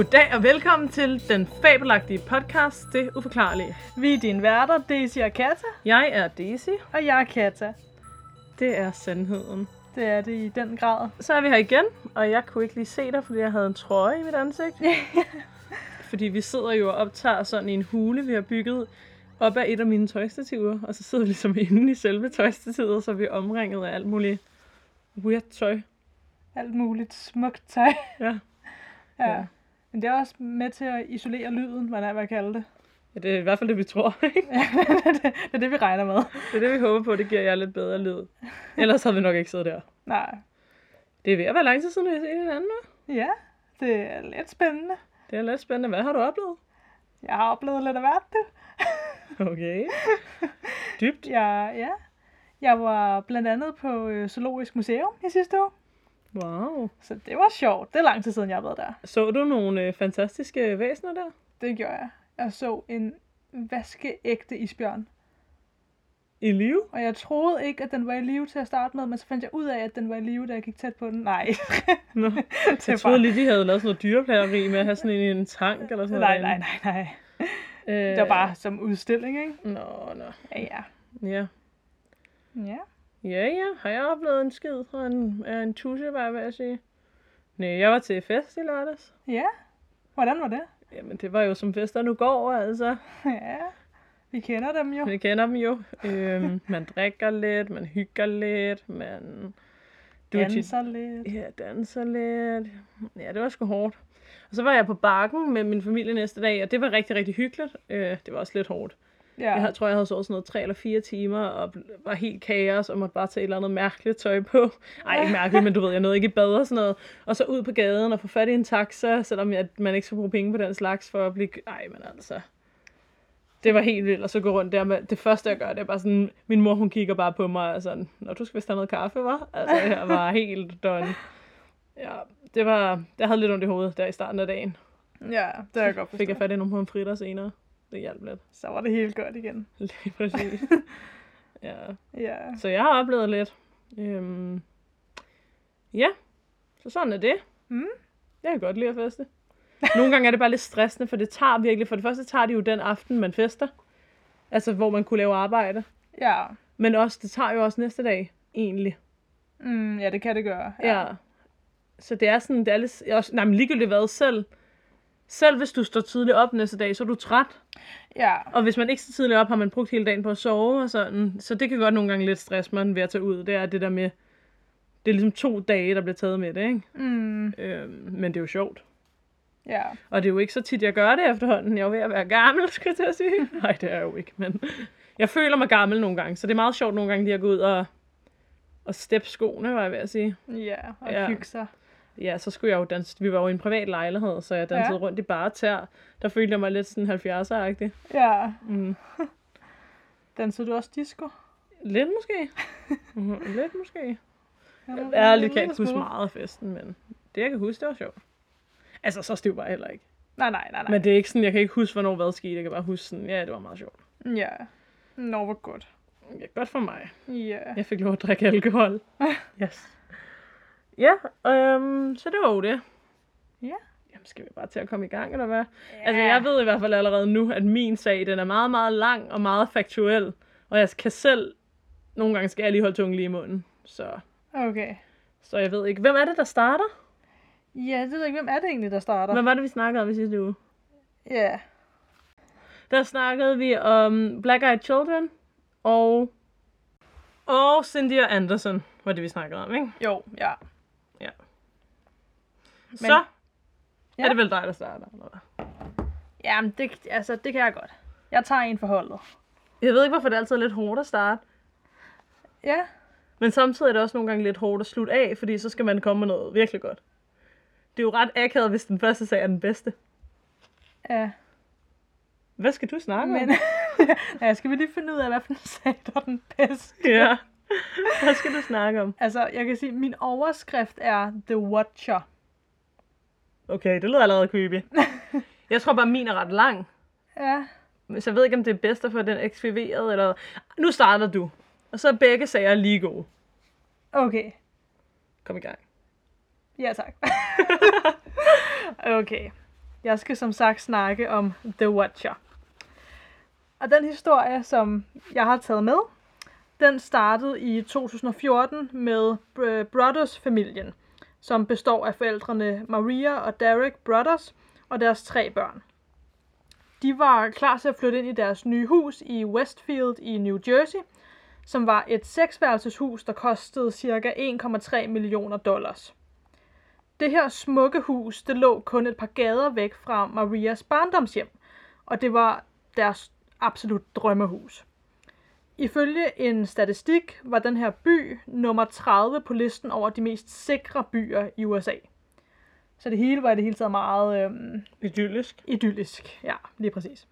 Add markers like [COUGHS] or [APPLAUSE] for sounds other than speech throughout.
Goddag og velkommen til den fabelagtige podcast, Det Uforklarlige. Vi er dine værter, Daisy og Kata, Jeg er Daisy. og jeg er Kata. Det er sandheden. Det er det i den grad. Så er vi her igen, og jeg kunne ikke lige se dig, fordi jeg havde en trøje i mit ansigt. [LAUGHS] fordi vi sidder jo og optager sådan i en hule, vi har bygget op af et af mine tøjstativer, og så sidder vi ligesom inde i selve tøjstativet, så vi er omringet af alt muligt weird tøj. Alt muligt smukt tøj. Ja. Ja. Ja. Ja. Men det er også med til at isolere lyden, hvad er, hvad jeg kalder det. ja, det er i hvert fald det, vi tror. ikke? [LAUGHS] det, det er det, vi regner med. det er det, vi håber på, det giver jer lidt bedre lyd. Ellers havde vi nok ikke siddet der. Nej. Det er ved at være lang tid siden, vi har set hinanden nu. Ja, det er lidt spændende. Det er lidt spændende. Hvad har du oplevet? Jeg har oplevet lidt af hvert, du. [LAUGHS] Okay. [LAUGHS] Dybt. Jeg, ja. Jeg var blandt andet på øh, Zoologisk Museum i sidste uge. Wow. Så det var sjovt. Det er lang tid siden, jeg har været der. Så du nogle øh, fantastiske væsener der? Det gjorde jeg. Jeg så en vaskeægte isbjørn. I live? Og jeg troede ikke, at den var i live til at starte med, men så fandt jeg ud af, at den var i live, da jeg gik tæt på den. Nej. Nå. [LAUGHS] det Jeg troede lige, de havde lavet sådan noget dyreplageri med at have sådan en i en tank eller sådan Nej, noget. nej, nej, nej. Øh, Det var bare som udstilling, ikke? Nå, nå. Ja, ja. Ja. Ja. Ja, ja. Har jeg oplevet en skid fra en, af en tusse, var jeg ved at sige. Nej, jeg var til fest i lørdags. Ja. Hvordan var det? Jamen, det var jo som fester nu går, altså. [LAUGHS] Ja. Vi kender dem jo. Vi kender dem jo. Øhm, man drikker lidt, man hygger lidt, man... Du er tit- Danser lidt. Ja, danser lidt. Ja, det var sgu hårdt. Og så var jeg på bakken med min familie næste dag, og det var rigtig, rigtig hyggeligt. Øh, det var også lidt hårdt. Ja. Jeg tror, jeg havde sovet sådan noget tre eller fire timer, og var helt kaos, og måtte bare tage et eller andet mærkeligt tøj på. Ej, ikke mærkeligt, men du ved, jeg nåede ikke i bad og sådan noget. Og så ud på gaden og få fat i en taxa, selvom jeg, man ikke skal bruge penge på den slags for at blive... Ej, men altså... Det var helt vildt, og så gå rundt der med... Det første, jeg gør, det er bare sådan... Min mor, hun kigger bare på mig og sådan... Når du skal vist have noget kaffe, var? Altså, jeg var [LAUGHS] helt done. Ja, det var... Jeg havde lidt ondt i hovedet der i starten af dagen. Ja, det er jeg godt Fik jeg forstå. fat i nogle pomfritter senere. Det hjalp lidt. Så var det helt godt igen. [LAUGHS] Lige præcis. [LAUGHS] ja. Ja. Så jeg har oplevet lidt. Øhm, ja, så sådan er det. Mm. Jeg kan godt lide at feste. Nogle gange er det bare lidt stressende, for det tager virkelig. For det første tager det jo den aften, man fester. Altså, hvor man kunne lave arbejde. Ja. Men også, det tager jo også næste dag, egentlig. Mm, ja, det kan det gøre. Ja. Så det er sådan, det er lidt... Også, nej, men ligegyldigt hvad selv. Selv hvis du står tidligt op næste dag, så er du træt. Ja. Og hvis man ikke så tidligt op, har man brugt hele dagen på at sove og sådan. Så det kan godt nogle gange lidt stresse mig ved at tage ud. Det er det der med, det er ligesom to dage, der bliver taget med det, ikke? Mm, Øhm, men det er jo sjovt. ja. Og det er jo ikke så tit, jeg gør det efterhånden. Jeg er jo ved at være gammel, [LAUGHS] skal jeg til at sige. Nej, det er jeg jo ikke, men jeg føler mig gammel nogle gange. Så det er meget sjovt nogle gange lige at gå ud og, og steppe skoene, var jeg ved at sige. Ja, og Ja. hygge sig. Ja, så skulle jeg jo danse. Vi var jo i en privat lejlighed, så jeg dansede Ja. rundt i bare tær. Der følte jeg mig lidt sådan 70'er-agtig. Ja. Mm. [LAUGHS] Dansede du også disco? Lidt måske. Mhm, Lidt måske. Jeg ærligt kan ikke huske meget af festen, men det jeg kan huske, det var sjovt. Altså, så stiv var jeg heller ikke. Nej, nej, nej, nej. Men det er ikke sådan, jeg kan ikke huske, hvornår hvad skete. Jeg kan bare huske sådan, ja, det var meget sjovt. Ja. Nå, hvor godt. Ja, godt for mig. Ja. Jeg fik lov at drikke alkohol. [LAUGHS] Yes. Ja, øhm, så det var jo det. Ja. Jamen, skal vi bare til at komme i gang, eller hvad? Altså, jeg ved i hvert fald allerede nu, at min sag, den er meget, meget lang og meget faktuel. Og jeg kan selv, nogle gange skal jeg lige holde tungen lige i munden. Så, Okay. så jeg ved ikke, hvem er det, der starter? Ja, det ved jeg ikke, hvem er det egentlig, der starter? Hvad var det, vi snakkede om i sidste uge? Ja. Der snakkede vi om Black Eyed Children og, og Cynthia Anderson, var det, vi snakkede om, ikke? Jo, ja. Ja. Men- Så Ja. er det vel dig, der starter, eller? Jamen, det, altså, det kan jeg godt. Jeg tager en for holdet. Jeg ved ikke, hvorfor det altid er lidt hårdt at starte. Ja. Men samtidig er det også nogle gange lidt hårdt at slutte af, fordi så skal man komme med noget virkelig godt. Det er jo ret akavet, hvis den første sag er den bedste. Ja. Hvad skal du snakke Men, om? [LAUGHS] ja, skal vi lige finde ud af, hvad for en sag, der er den bedste? Ja. Hvad skal du snakke om? Altså, jeg kan sige, min overskrift er The Watcher. Okay, det lyder allerede creepy. [LAUGHS] Jeg tror bare, min er ret lang. Ja. Så jeg ved ikke, om det er bedst at få den ekskviveret, eller... Nu starter du. Og så er begge sager lige gode. Okay. Kom i gang. Ja, tak. [LAUGHS] okay. Jeg skal som sagt snakke om The Watcher. Og den historie, som jeg har taget med, den startede i 2014 med Br- Brothers-familien, som består af forældrene Maria og Derek Brothers og deres tre børn. De var klar til at flytte ind i deres nye hus i Westfield i New Jersey, som var et seksværelseshus, der kostede ca. 1,3 millioner dollars. Det her smukke hus, det lå kun et par gader væk fra Marias barndomshjem, og det var deres absolut drømmehus. Ifølge en statistik var den her by nummer 30 på listen over de mest sikre byer i USA. Så det hele var i det hele taget meget øhm, Idyllisk. idyllisk. Ja, lige præcis.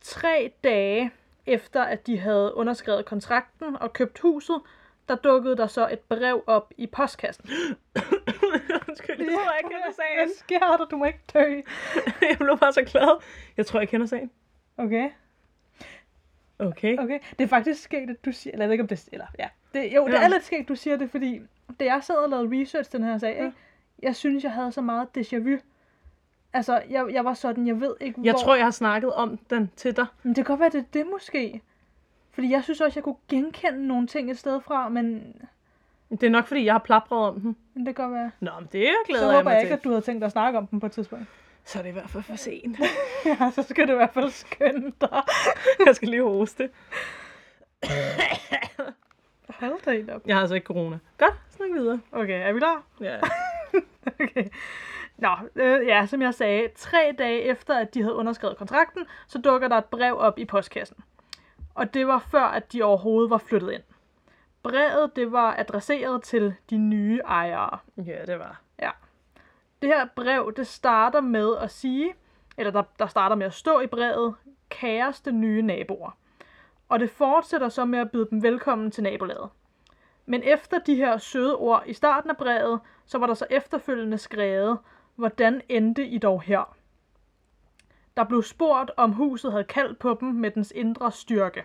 Tre dage efter, at de havde underskrevet kontrakten og købt huset, der dukkede der så et brev op i postkassen. [COUGHS] Undskyld, jeg tror, jeg kender Hvad sagen. sker der? Du må ikke dø. [LAUGHS] jeg blev bare så glad. Jeg tror, jeg kender sagen. Okay, Okay. okay. Det er faktisk sket, at du siger... Eller jeg ved ikke, om det... Eller, ja. Det, jo, det Ja. er lidt sket, du siger det, fordi da jeg sad og lavede research den her sag, Ja. ikke, jeg synes, jeg havde så meget déjà vu. Altså, jeg, jeg var sådan, jeg ved ikke, Jeg hvor... tror, jeg har snakket om den til dig. Men det kan godt være, det er det måske. Fordi jeg synes også, jeg kunne genkende nogle ting et sted fra, men, Det er nok, fordi jeg har plapret om den. men det kan godt være. Nå, men det glæder Så jeg håber mig jeg til. ikke, at du havde tænkt dig at snakke om dem på et tidspunkt. Så er det i hvert fald for sent. [LAUGHS] ja, så skal du i hvert fald skynde dig. jeg skal lige hoste. Hold da helt op. Jeg har altså ikke corona. Godt, snak videre. Okay, er vi der? Ja. [LAUGHS] okay. Nå, øh, ja, som jeg sagde, tre dage efter, at de havde underskrevet kontrakten, så dukker der et brev op i postkassen. Og det var før, at de overhovedet var flyttet ind. Brevet, det var adresseret til de nye ejere. ja, det var. Det her brev, det starter med at sige, eller der, der starter med at stå i brevet, kæreste nye naboer. Og det fortsætter så med at byde dem velkommen til nabolaget. Men efter de her søde ord i starten af brevet, så var der så efterfølgende skrevet, hvordan endte I dog her? Der blev spurgt, om huset havde kaldt på dem med dens indre styrke.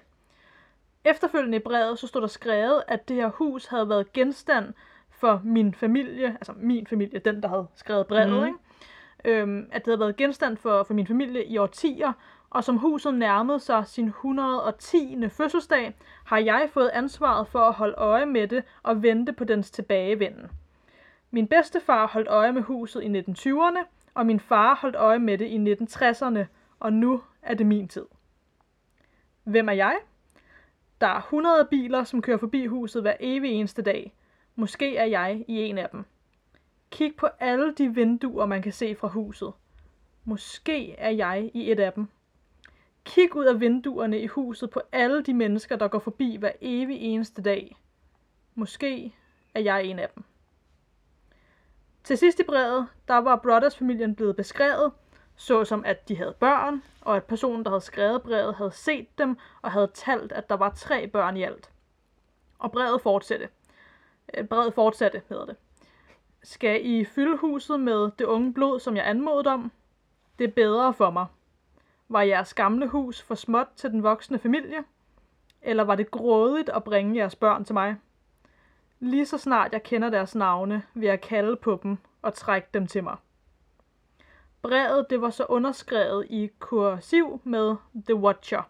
Efterfølgende i brevet, så stod der skrevet, at det her hus havde været genstand for min familie, altså min familie, den der havde skrevet brevet, mm. ikke? Øhm, at det havde været genstand for, for min familie i årtier, og som huset nærmede sig sin 110. fødselsdag, har jeg fået ansvaret for at holde øje med det og vente på dens tilbagevenden. Min bedstefar holdt øje med huset i 1920'erne, og min far holdt øje med det i 1960'erne, og nu er det min tid. Hvem er jeg? Der er 100 biler, som kører forbi huset hver evig eneste dag. Måske er jeg i en af dem. Kig på alle de vinduer, man kan se fra huset. Måske er jeg i et af dem. Kig ud af vinduerne i huset på alle de mennesker, der går forbi hver evig eneste dag. Måske er jeg en af dem. Til sidst i brevet, der var Brothers-familien blevet beskrevet, såsom at de havde børn, og at personen, der havde skrevet brevet, havde set dem og havde talt, at der var tre børn i alt. Og brevet fortsatte. Øh, Brevet fortsatte, hedder det. Skal I fylde huset med det unge blod, som jeg anmodede om? Det er bedre for mig. Var jeres gamle hus for småt til den voksne familie? Eller var det grådigt at bringe jeres børn til mig? Lige så snart jeg kender deres navne, vil jeg kalde på dem og trække dem til mig. Brevet det var så underskrevet i kursiv med The Watcher.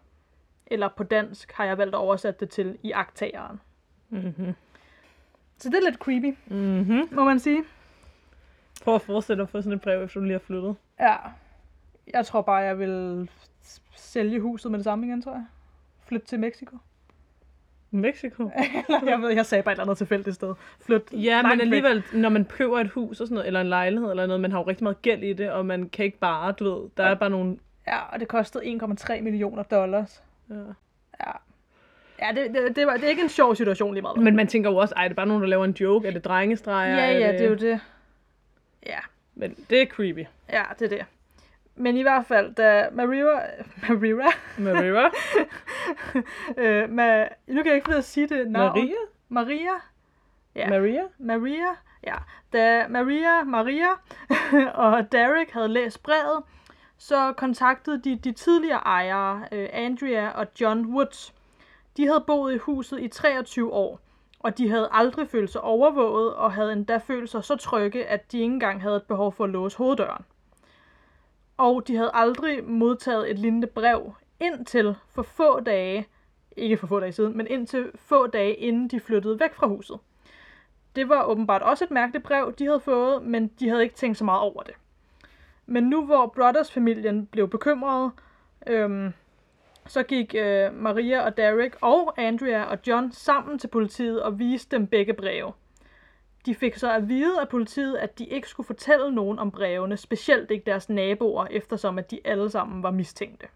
Eller på dansk har jeg valgt at oversætte det til i aktageren. Mhm. Så det er lidt creepy, Mhm. må man sige. Prøv at forestille at få sådan et brev, efter du lige har flyttet. Ja. Jeg tror bare, jeg vil sælge huset med det samme igen, tror jeg. Flytte til Mexico. Mexico. [LAUGHS] Eller jeg ved, jeg sagde bare et eller andet tilfældigt sted. Flyt Ja, men væk. alligevel, når man køber et hus og sådan noget, eller en lejlighed eller noget, man har jo rigtig meget gæld i det, og man kan ikke bare, du ved, der er bare nogle... Ja, og det kostede 1,3 millioner dollars. Ja. Ja. Ja, det, det, det, var, det er ikke en sjov situation lige meget. Men man tænker jo også, ej, det er bare nogen, der laver en joke, er det drengestreger? ja, ja, det er jo det. Ja, Men det er creepy. ja, det er det. Men i hvert fald, da Maria... Maria? Maria? øh, ma, nu kan jeg ikke finde at sige det navn. Maria? Maria? Ja. Maria? Maria, ja. Da Maria, Maria [LAUGHS] og Derek havde læst brevet, så kontaktede de de tidligere ejere, øh, Andrea og John Woods. De havde boet i huset i 23 år, og de havde aldrig følt sig overvåget og havde endda følt sig så trygge, at de ikke engang havde et behov for at låse hoveddøren. Og de havde aldrig modtaget et lignende brev indtil for få dage, ikke for få dage siden, men indtil få dage inden de flyttede væk fra huset. Det var åbenbart også et mærkeligt brev, de havde fået, men de havde ikke tænkt så meget over det. Men nu hvor Brothers-familien blev bekymret, øhm, så gik øh, Maria og Derek og Andrea og John sammen til politiet og viste dem begge breve. De fik så at vide af politiet, at de ikke skulle fortælle nogen om brevene, specielt ikke deres naboer, eftersom at de alle sammen var mistænkte.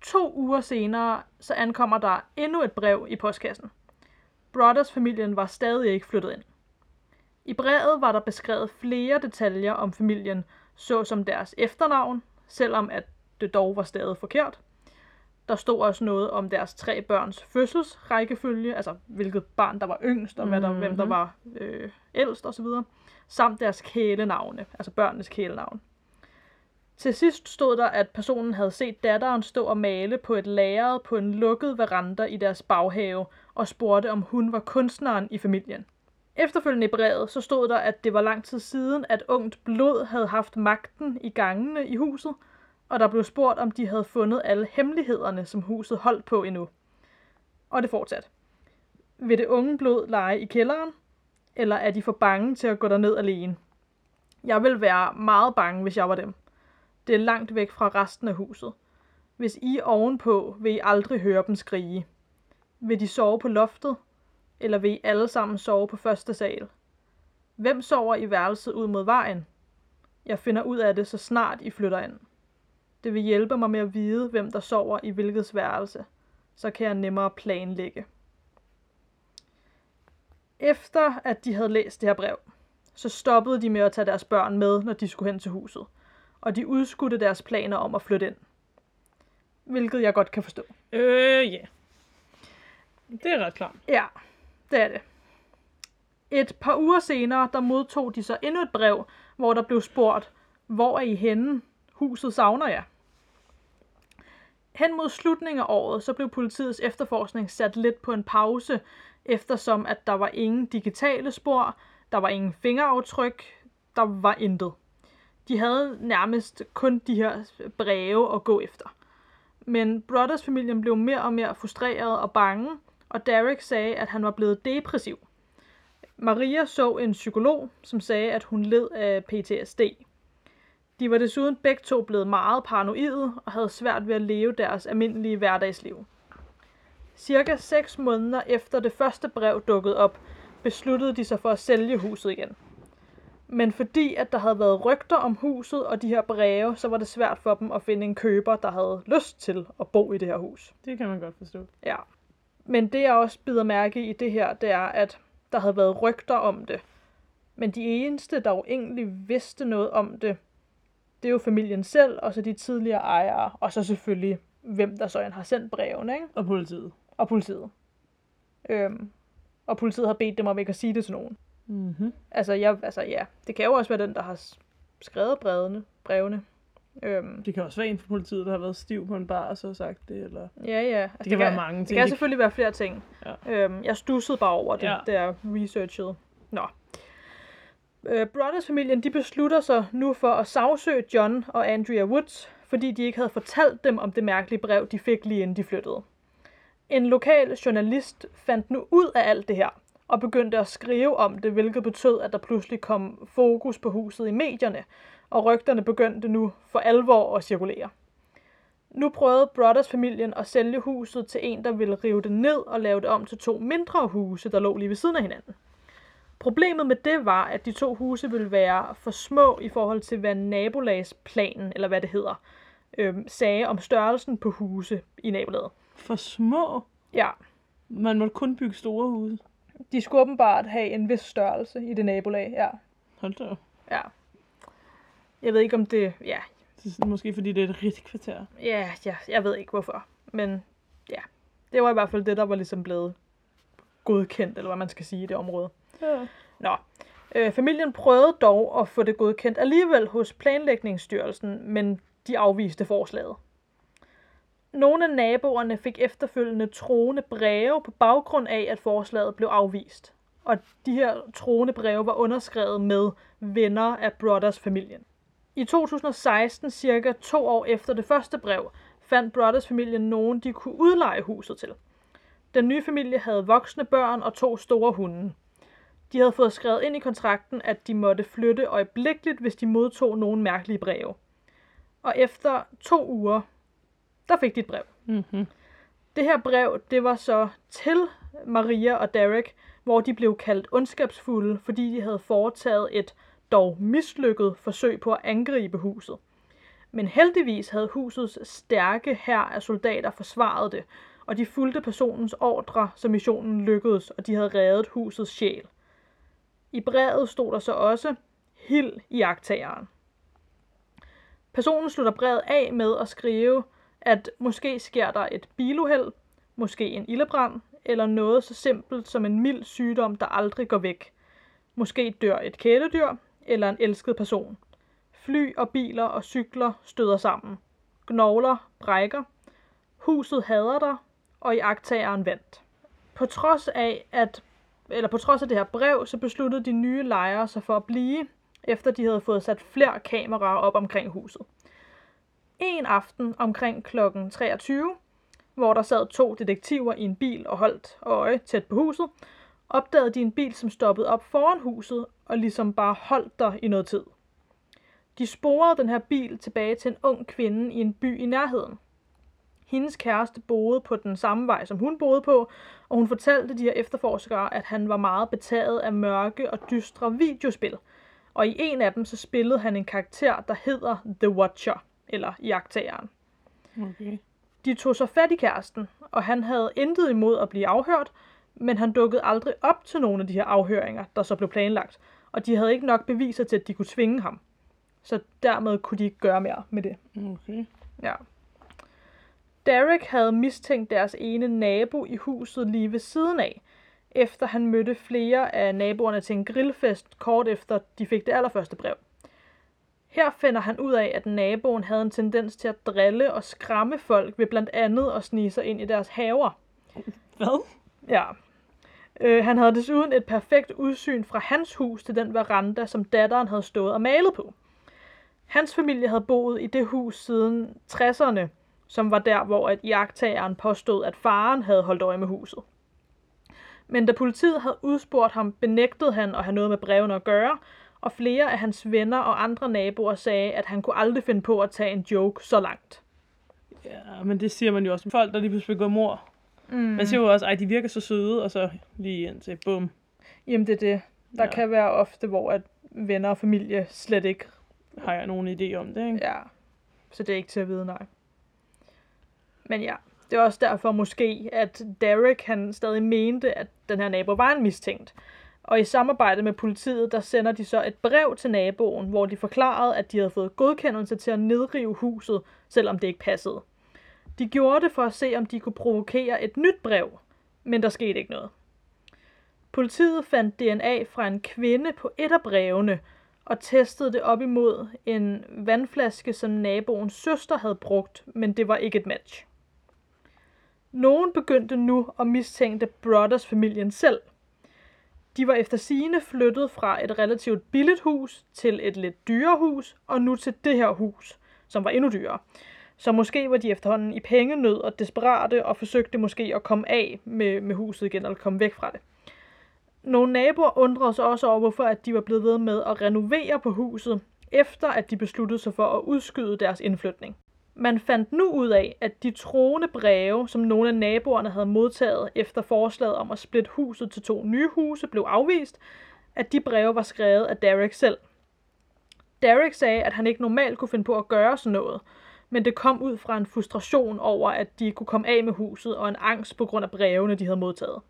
To uger senere, så ankommer der endnu et brev i postkassen. Brothers-familien var stadig ikke flyttet ind. I brevet var der beskrevet flere detaljer om familien, såsom deres efternavn, selvom at det dog var stadig forkert. Der stod også noget om deres tre børns fødselsrækkefølge, altså hvilket barn der var yngst, og hvad der, mm-hmm. hvem der var øh, ældst osv., samt deres kælenavne, altså børnenes kælenavn. Til sidst stod der, at personen havde set datteren stå og male på et lageret på en lukket veranda i deres baghave, og spurgte, om hun var kunstneren i familien. Efterfølgende i brevet, så stod der, at det var lang tid siden, at ungt blod havde haft magten i gangene i huset, og der blev spurgt, om de havde fundet alle hemmelighederne, som huset holdt på endnu. Og det fortsat. Vil det unge blod lege i kælderen, eller er de for bange til at gå derned alene? Jeg vil være meget bange, hvis jeg var dem. Det er langt væk fra resten af huset. Hvis I er ovenpå, vil I aldrig høre dem skrige. Vil de sove på loftet, eller vil I alle sammen sove på første sal? Hvem sover i værelset ud mod vejen? Jeg finder ud af det, så snart I flytter ind. Det vil hjælpe mig med at vide, hvem der sover i hvilket værelse. Så kan jeg nemmere planlægge. Efter at de havde læst det her brev, så stoppede de med at tage deres børn med, når de skulle hen til huset. Og de udskudte deres planer om at flytte ind. Hvilket jeg godt kan forstå. Øh, ja. Yeah. Det er ret klart. Ja, det er det. Et par uger senere, der modtog de så endnu et brev, hvor der blev spurgt, hvor er I henne? Huset savner jer. Hen mod slutningen af året, så blev politiets efterforskning sat lidt på en pause, eftersom at der var ingen digitale spor, der var ingen fingeraftryk, der var intet. De havde nærmest kun de her breve at gå efter. Men Brothers-familien blev mere og mere frustreret og bange, og Derek sagde, at han var blevet depressiv. Maria så en psykolog, som sagde, at hun led af PTSD. De var desuden begge to blevet meget paranoide og havde svært ved at leve deres almindelige hverdagsliv. Cirka 6 måneder efter det første brev dukkede op, besluttede de sig for at sælge huset igen. Men fordi at der havde været rygter om huset og de her breve, så var det svært for dem at finde en køber, der havde lyst til at bo i det her hus. Det kan man godt forstå. Ja. Men det jeg også bider mærke i det her, det er, at der havde været rygter om det. Men de eneste, der jo egentlig vidste noget om det, det er jo familien selv, og så de tidligere ejere, og så selvfølgelig, hvem der så end har sendt brevene, ikke? Og politiet. Og politiet. Øhm, og politiet har bedt dem om ikke at sige det til nogen. Mm-hmm. Altså, jeg, altså ja, det kan jo også være den, der har skrevet brevene. brevene. Øhm, Det kan også være en fra politiet, der har været stiv på en bar og så har sagt det, eller... ja, ja. Altså, Det kan være mange Det ting. kan selvfølgelig være flere ting. Ja. Øhm, jeg stussede bare over det, Ja. jeg researchede. Nå. Øh, brothers-familien, de beslutter sig nu for at sagsøge John og Andrea Woods, fordi de ikke havde fortalt dem om det mærkelige brev, de fik lige inden de flyttede. En lokal journalist fandt nu ud af alt det her, og begyndte at skrive om det, hvilket betød, at der pludselig kom fokus på huset i medierne, og rygterne begyndte nu for alvor at cirkulere. Nu prøvede Brothers-familien at sælge huset til en, der ville rive det ned og lave det om til to mindre huse, der lå lige ved siden af hinanden. Problemet med det var, at de to huse ville være for små i forhold til, hvad nabolagsplanen, eller hvad det hedder, øhm, sagde om størrelsen på huse i nabolaget. For små. Ja, Man måtte kun bygge store huse. de skulle åbenbart have en vis størrelse i det nabolag, ja. Hold da ja. Jeg ved ikke om det, ja, Det er måske fordi det er et rigt kvarter. ja, ja, jeg ved ikke hvorfor, men ja. Det var i hvert fald det, der var ligesom blevet godkendt, eller hvad man skal sige i det område. Ja. Nå, øh, familien prøvede dog at få det godkendt alligevel hos Planlægningsstyrelsen, men de afviste forslaget. Nogle af naboerne fik efterfølgende troende breve på baggrund af, at forslaget blev afvist. Og de her troende breve var underskrevet med venner af Brothers familien. I 2016, cirka to år efter det første brev, fandt Brothers familien nogen, de kunne udleje huset til. Den nye familie havde voksne børn og to store hunde. De havde fået skrevet ind i kontrakten, at de måtte flytte øjeblikkeligt, hvis de modtog nogle mærkelige breve. Og efter to uger, der fik de et brev. Mm-hmm. Det her brev, det var så til Maria og Derek, hvor de blev kaldt ondskabsfulde, fordi de havde foretaget et dog mislykket forsøg på at angribe huset. Men heldigvis havde husets stærke hær af soldater forsvaret det, og de fulgte personens ordre, så missionen lykkedes, og de havde reddet husets sjæl. I brevet stod der så også, Hild i agtageren. Personen slutter brevet af med at skrive, at måske sker der et biluheld, måske en ildebrand, eller noget så simpelt som en mild sygdom, der aldrig går væk. Måske dør et kæledyr, eller en elsket person. Fly og biler og cykler støder sammen. Knogler brækker. Huset hader dig, og i agtageren vandt. På trods af, at eller på trods af det her brev, så besluttede de nye lejere sig for at blive, efter de havde fået sat flere kameraer op omkring huset. En aften omkring kl. 23, hvor der sad to detektiver i en bil og holdt øje tæt på huset, opdagede de en bil, som stoppede op foran huset og ligesom bare holdt der i noget tid. De sporede den her bil tilbage til en ung kvinde i en by i nærheden. Hendes kæreste boede på den samme vej, som hun boede på, og hun fortalte de her efterforskere, at han var meget betaget af mørke og dystre videospil. Og i en af dem, så spillede han en karakter, der hedder The Watcher, eller Jagtageren. Okay. De tog så fat i kæresten, og han havde intet imod at blive afhørt, men han dukkede aldrig op til nogle af de her afhøringer, der så blev planlagt, og de havde ikke nok beviser til, at de kunne tvinge ham. Så dermed kunne de ikke gøre mere med det. Okay. Ja. Derek havde mistænkt deres ene nabo i huset lige ved siden af, efter han mødte flere af naboerne til en grillfest kort efter de fik det allerførste brev. Her finder han ud af, at naboen havde en tendens til at drille og skræmme folk ved blandt andet at snige sig ind i deres haver. Hvad? Ja. Øh, han havde desuden et perfekt udsyn fra hans hus til den veranda, som datteren havde stået og malet på. Hans familie havde boet i det hus siden 60'erne, som var der, hvor at jagttageren påstod, at faren havde holdt øje med huset. Men da politiet havde udspurgt ham, benægtede han at have noget med brevene at gøre, og flere af hans venner og andre naboer sagde, at han kunne aldrig finde på at tage en joke så langt. Ja, men det siger man jo også om folk, der lige pludselig begår mor. Mm. Man siger jo også, at de virker så søde, og så lige indtil bum. Jamen det er det. Der Ja. ja. kan være ofte, hvor at venner og familie slet ikke Har jeg nogen idé om det, ikke? Ja, så det er ikke til at vide, nej. Men ja, det er også derfor måske, at Derek han stadig mente, at den her nabo var en mistænkt. Og i samarbejde med politiet, der sender de så et brev til naboen, hvor de forklarede, at de havde fået godkendelse til at nedrive huset, selvom det ikke passede. De gjorde det for at se, om de kunne provokere et nyt brev, men der skete ikke noget. Politiet fandt DNA fra en kvinde på et af brevene, og testede det op imod en vandflaske, som naboens søster havde brugt, men det var ikke et match. Nogen begyndte nu at mistænke Brothers familien selv. De var efter sigende flyttet fra et relativt billigt hus til et lidt dyrere hus, og nu til det her hus, som var endnu dyrere. Så måske var de efterhånden i pengenød og desperate og forsøgte måske at komme af med, med huset igen, eller komme væk fra det. Nogle naboer undrede sig også over, hvorfor at de var blevet ved med at renovere på huset, efter at de besluttede sig for at udskyde deres indflytning. Man fandt nu ud af, at de troende breve, som nogle af naboerne havde modtaget efter forslaget om at splitte huset til to nye huse, blev afvist, at de breve var skrevet af Derek selv. Derek sagde, at han ikke normalt kunne finde på at gøre sådan noget, men det kom ud fra en frustration over, at de kunne komme af med huset og en angst på grund af brevene, de havde modtaget.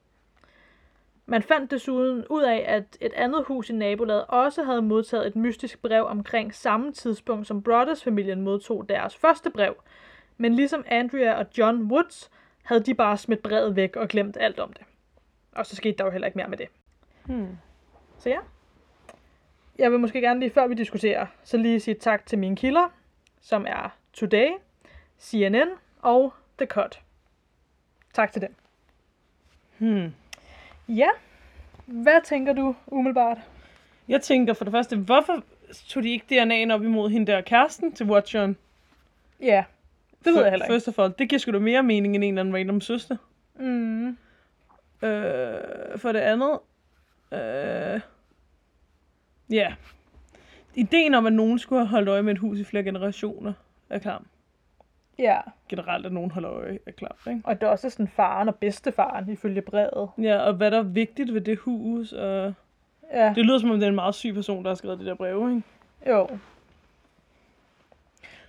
Man fandt desuden ud af, at et andet hus i nabolaget også havde modtaget et mystisk brev omkring samme tidspunkt, som Brothers-familien modtog deres første brev. Men ligesom Andrea og John Woods, havde de bare smidt brevet væk og glemt alt om det. Og så skete der jo heller ikke mere med det. Hmm. Så ja. Jeg vil måske gerne lige, før vi diskuterer, så lige sige tak til mine kilder, som er Today, CNN og The Cut. Tak til dem. Hmm. Ja, hvad tænker du umiddelbart? Jeg tænker for det første, hvorfor tog de ikke DNA'en op imod hende der kæresten til Watcheren? Ja, det ved jeg heller ikke. First of all, det giver sgu da mere mening end en eller anden random søster. Mm. Øh, for det andet, øh, ja, ideen om, at nogen skulle have holdt øje med et hus i flere generationer, er klar. Ja, Generelt, at nogen holder øje, er klar, ikke? og det er også sådan faren og bedstefaren ifølge brevet. Ja, og hvad der er vigtigt ved det hus, og Ja, det lyder som om, det er en meget syg person, der har skrevet det der brev, ikke? jo.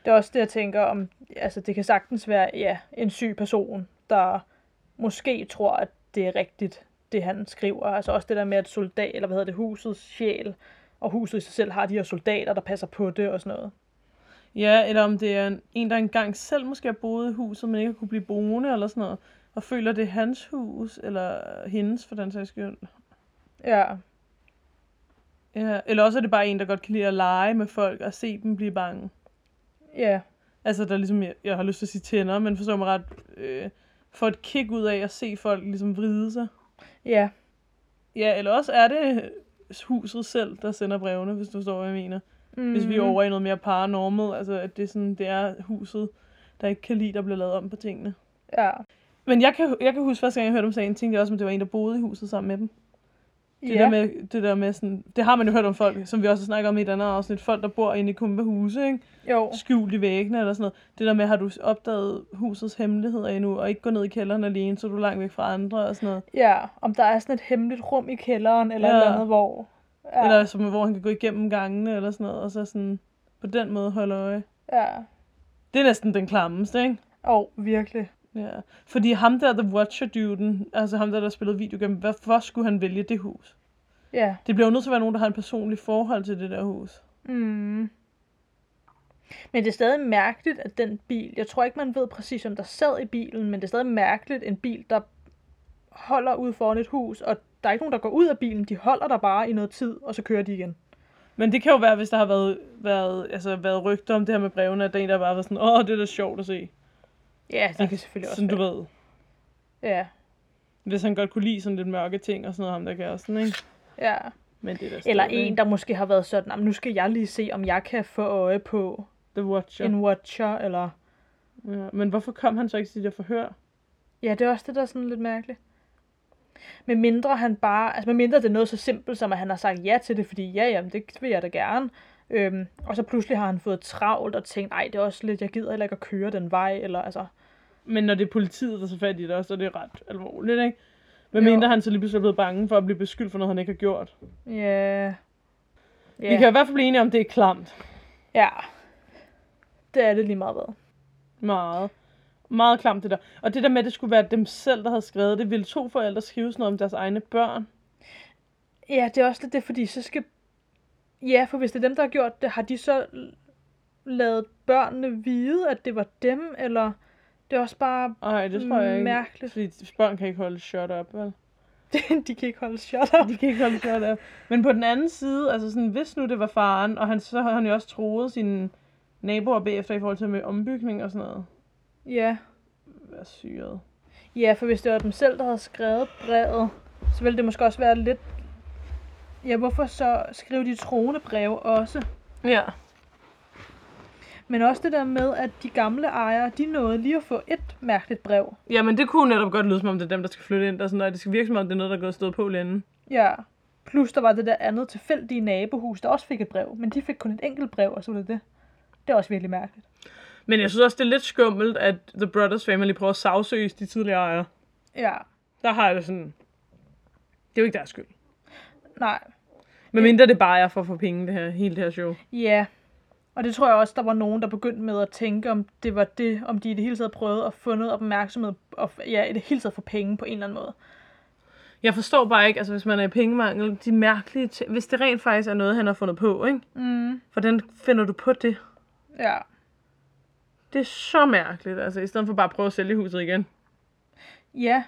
Det er også det, jeg tænker om, altså det kan sagtens være, ja, en syg person, der måske tror, at det er rigtigt, det han skriver. Altså også det der med, at soldat, eller hvad hedder det, husets sjæl, og huset i sig selv har de her soldater, der passer på det og sådan noget. Ja, eller om det er en, en der engang selv måske har boet i huset, men ikke har kunne blive boende eller sådan noget, og føler, det er hans hus, eller hendes for den sags skyld. Ja, Ja, eller også er det bare en, der godt kan lide at lege med folk og se dem blive bange. ja, Altså, der er ligesom, jeg, jeg har lyst til at sige tænder, men forstår mig ret, øh, får et kick ud af at se folk ligesom vride sig. ja, Ja, eller også er det huset selv, der sender brevene, hvis du forstår, hvad jeg mener. Mm. Hvis vi er over i noget mere paranormal, altså at det, er sådan, det er huset, der ikke kan lide, der bliver lavet om på tingene. ja. Men jeg kan, jeg kan huske, første gang jeg hørte om sagen, tænkte jeg også, at det var en, der boede i huset sammen med dem. Det ja. der med, det der med sådan, det har man jo hørt om folk, som vi også snakker om i et andet afsnit, folk der bor inde i kumpe huse, ikke? Jo, skjult i væggene eller sådan noget. Det der med, har du opdaget husets hemmeligheder endnu, og ikke gå ned i kælderen alene, så er du langt væk fra andre og sådan noget. ja. Om der er sådan et hemmeligt rum i kælderen, eller Ja. ja. et eller andet, hvor... Ja. Eller som, hvor han kan gå igennem gangene eller sådan noget, og så sådan på den måde holde øje. ja. Det er næsten den klammeste, ikke? Og virkelig. Ja. Fordi ham der, The Watcher-duden, altså ham der, der spillede videogame, hvorfor skulle han vælge det hus? Ja. Det bliver jo nødt til at være nogen, der har en personlig forhold til det der hus. Mm. Men det er stadig mærkeligt, at den bil, jeg tror ikke, man ved præcis, om der sad i bilen, men det er stadig mærkeligt, en bil, der holder ud foran et hus, og der er ikke nogen, der går ud af bilen, de holder der bare i noget tid, og så kører de igen. Men det kan jo være, hvis der har været, været, altså, været rygter om det her med brevene, at der er en, der bare var sådan, åh, det er da sjovt at se. Ja, det kan selvfølgelig også Sådan du ved. Ja, Hvis han godt kunne lide sådan lidt mørke ting og sådan noget, ham der kan sådan, ikke? ja. Men det er da Eller en, der måske har været sådan, "Jamen, nu skal jeg lige se, om jeg kan få øje på The Watcher. en watcher, eller... Ja. Men hvorfor kom han så ikke til de der forhør? Ja, det er også det, der er sådan lidt mærkeligt. Med mindre han bare, altså med mindre det er noget så simpelt, som at han har sagt ja til det, fordi ja, jamen, det vil jeg da gerne. Øhm, og så pludselig har han fået travlt og tænkt, ej, det er også lidt, jeg gider heller ikke at køre den vej, eller altså, Men når det er politiet, der så fat i det også, så er det ret alvorligt, ikke? Hvad Jo. mindre han så lige pludselig er blevet bange for at blive beskyldt for noget, han ikke har gjort. ja... Yeah. Ja, Vi kan i hvert fald blive enige om, det er klamt. ja. Det er det lige meget hvad. Meget. Meget klamt det der. Og det der med, at det skulle være dem selv, der havde skrevet det, ville to forældre skrive sådan noget om deres egne børn. Ja, det er også lidt det, fordi så skal... Ja, for hvis det er dem, der har gjort det, har de så lavet børnene vide, at det var dem, eller... Det er også bare... Ej, det tror jeg ikke. Mærkeligt. Fordi børn kan ikke holde shut up, vel? [LAUGHS] de kan ikke holde shut up. De kan ikke holde shut up. Men på den anden side, altså sådan, hvis nu det var faren, og han, så har han jo også troet sine naboer bagefter i forhold til med ombygning og sådan noget. Ja. Hvad syret. Ja, for hvis det var dem selv, der havde skrevet brevet, så ville det måske også være lidt... Ja, hvorfor så skrive de troende breve også? Ja. Men også det der med, at de gamle ejere, de nåede lige at få et mærkeligt brev. Jamen, det kunne netop godt lyde som om, det er dem, der skal flytte ind. Der er sådan, at det skal virke som om, det er noget, der er gået stået på længe. Ja. Plus der var det der andet tilfældige nabohus, der også fik et brev. Men de fik kun et enkelt brev, og så var det det. Det er også virkelig mærkeligt. Men jeg synes også, det er lidt skummelt, at The Brothers Family prøver at sagsøge de tidligere ejere. Ja. Der har jeg det sådan... Det er jo ikke deres skyld. Nej. Men mindre det bare er for at få penge, det her, hele det her show. Ja. Og det tror jeg også, der var nogen, der begyndte med at tænke, om det var det, om de i det hele taget prøvede at få noget opmærksomhed, og ja, i det hele taget få penge på en eller anden måde. Jeg forstår bare ikke, altså hvis man er i pengemangel, de mærkelige ting, hvis det rent faktisk er noget, han har fundet på, ikke? Mm. Hvordan finder du på det? Ja. Det er så mærkeligt, altså i stedet for bare at prøve at sælge huset igen. Ja.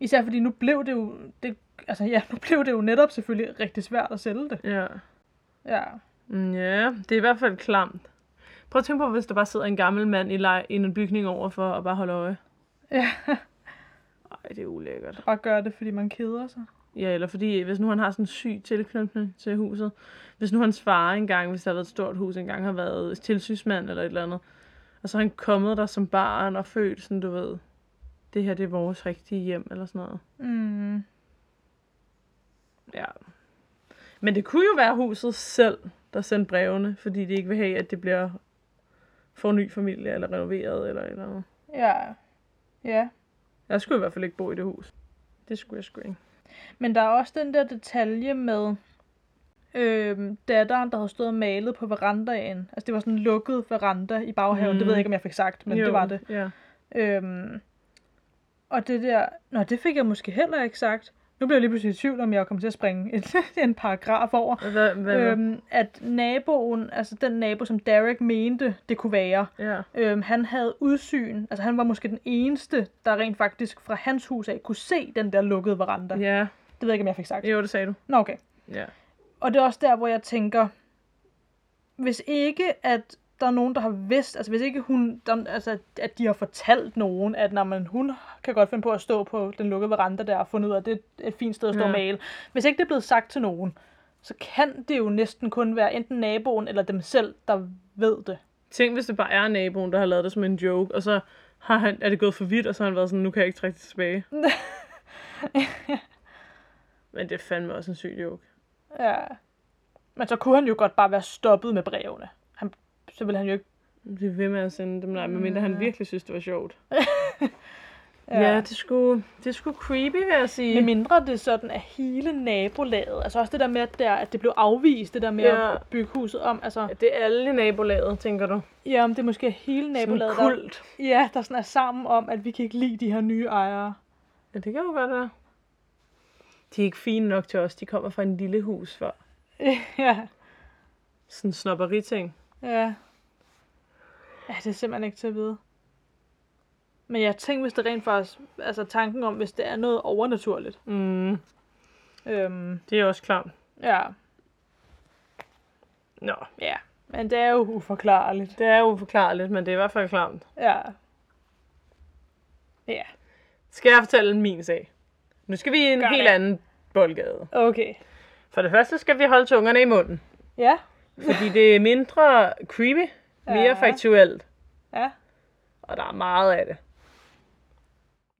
Især fordi nu blev det jo, det, altså ja, nu blev det jo netop selvfølgelig rigtig svært at sælge det. Ja. Ja. Mm, Ja, det er i hvert fald klamt. Prøv at tænke på, hvis der bare sidder en gammel mand i, leg, i en bygning overfor og bare holder øje. Ja. Ej, det er ulækkert. Bare gøre det, fordi man keder sig. Ja, eller fordi, hvis nu han har sådan en syg tilknytning til huset. Hvis nu hans far engang, hvis der har været et stort hus engang, har været tilsynsmand eller et eller andet. Og så er han kommet der som barn og født sådan, du ved, det her det er vores rigtige hjem, eller sådan noget. Mm. Ja. Men det kunne jo være huset selv, der sendte brevene, fordi de ikke vil have, at det bliver for ny familie, eller renoveret, eller eller andet. Ja. Ja. Jeg skulle i hvert fald ikke bo i det hus. Det skulle jeg sgu ikke. Men der er også den der detalje med øhm, datteren, der havde stået og malet på verandaen. Altså det var sådan en lukket veranda i baghaven. Mm. Det ved jeg ikke, om jeg fik sagt, men jo, det var det. Ja. Øhm, og det der... Nå, det fik jeg måske heller ikke sagt. Nu bliver jeg lige pludselig i tvivl, om jeg kommer til at springe en, [LAUGHS] en paragraf over. Hvad, hvad, Øhm, at naboen, altså den nabo, som Derek mente, det kunne være, ja. øhm, han havde udsyn. Altså han var måske den eneste, der rent faktisk fra hans hus af kunne se den der lukkede veranda. ja. Det ved jeg ikke, om jeg fik sagt. Jo, det sagde du. Nå, okay. Ja. Og det er også der, hvor jeg tænker, hvis ikke at der er nogen, der har vidst, altså hvis ikke hun, der, altså at de har fortalt nogen, at når man, hun kan godt finde på at stå på den lukkede veranda der og fundet ud af, at det er et fint sted at stå Ja. og male. Hvis ikke det er blevet sagt til nogen, så kan det jo næsten kun være enten naboen eller dem selv, der ved det. Tænk, hvis det bare er naboen, der har lavet det som en joke, og så har han, er det gået for vidt, og så har han været sådan, nu kan jeg ikke trække det tilbage. [LAUGHS] Men det er fandme også en syg joke. Ja. Men så kunne han jo godt bare være stoppet med brevene. Han, så ville han jo ikke... Det ved med at sende dem, nej, medmindre han Ja. virkelig synes, det var sjovt. [LAUGHS] Ja, ja det, skulle, det skulle creepy, vil jeg sige. Med mindre det sådan er hele nabolaget. Altså også det der med, at, der, at det blev afvist, det der med Ja. at bygge huset om. Altså, Ja, det er alle nabolaget, tænker du. ja, om det måske er hele Sådan en nabolaget, der, kult. ja, der sådan er sammen om, at vi kan ikke lide de her nye ejere. Ja, det kan jo godt være. De er ikke fine nok til os. De kommer fra en lille hus før. [LAUGHS] ja, Sådan en snobberi-ting. ja. Ja, det er simpelthen ikke til at vide. Men jeg tænker, hvis det rent faktisk, altså tanken om, hvis det er noget overnaturligt. Mm, Øhm, det er også klart. ja, Nå, ja. Men det er jo uforklarligt. det er uforklarligt, men det er i hvert fald klart. Ja. Ja, Skal jeg fortælle min sag? Nu skal vi i en Gør helt det. anden boldgade. okay. For det første skal vi holde tungerne i munden. Ja, Fordi det er mindre creepy, mere Ja. faktuelt. ja. Og der er meget af det.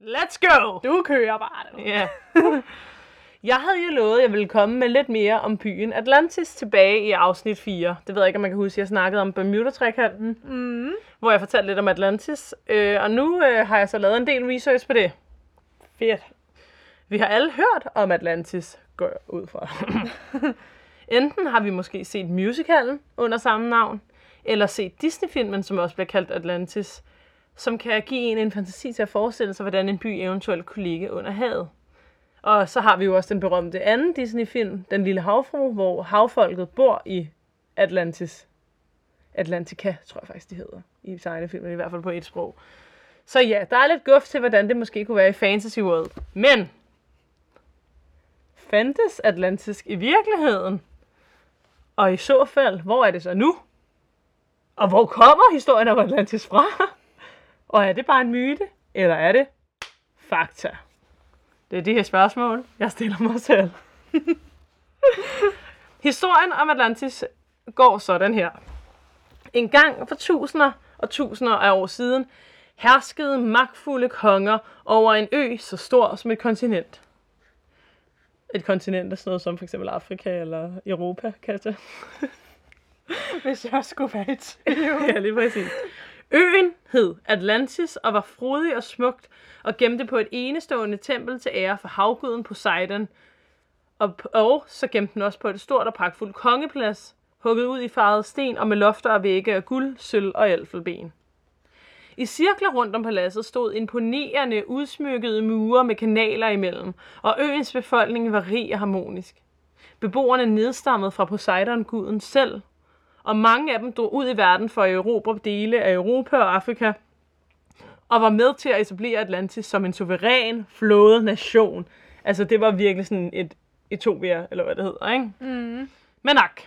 Let's go! Du kører bare det. Ja. Jeg havde jo lovet, at jeg ville komme med lidt mere om byen Atlantis tilbage i afsnit 4. Det ved jeg ikke, om man kan huske. Jeg snakkede om Bermuda-trekanten, Mm. hvor jeg fortalte lidt om Atlantis. Øh, og nu øh, har jeg så lavet en del research på det. Fedt. Vi har alle hørt om Atlantis, går jeg ud fra. [LAUGHS] Enten har vi måske set musicalen under samme navn, eller set Disney-filmen, som også bliver kaldt Atlantis, som kan give en en fantasi til at forestille sig, hvordan en by eventuelt kunne ligge under havet. Og så har vi jo også den berømte anden Disney-film, Den Lille Havfru, hvor havfolket bor i Atlantis. Atlantica, tror jeg faktisk, de hedder i tegnefilmen, i hvert fald på et sprog. Så ja, der er lidt guf til, hvordan det måske kunne være i Fantasy World. Men fandtes Atlantis i virkeligheden? Og i så fald, hvor er det så nu? Og hvor kommer historien om Atlantis fra? Og er det bare en myte, eller er det fakta? Det er de her spørgsmål, jeg stiller mig selv. [LAUGHS] Historien om Atlantis går sådan her. En gang for tusinder og tusinder af år siden herskede magtfulde konger over en ø så stor som et kontinent. Et kontinent er sådan noget som for eksempel Afrika eller Europa, Katja. [LAUGHS] Hvis jeg skulle være i tvivl. [LAUGHS] ja, lige præcis. Øen hed Atlantis og var frodig og smukt og gemte på et enestående tempel til ære for havguden Poseidon. Og, og så gemte den også på et stort og pragtfuldt kongeplads, hugget ud i farvet sten og med lofter og vægge af guld, sølv og elfenben. I cirkler rundt om paladset stod imponerende, udsmykkede mure med kanaler imellem, og øens befolkning var rig og harmonisk. Beboerne nedstammede fra Poseidon-guden selv, og mange af dem drog ud i verden for at erobre dele af Europa og Afrika, og var med til at etablere Atlantis som en suveræn, flåde nation. Altså, det var virkelig sådan et Etopia, eller hvad det hedder, ikke? Mm. Men ak.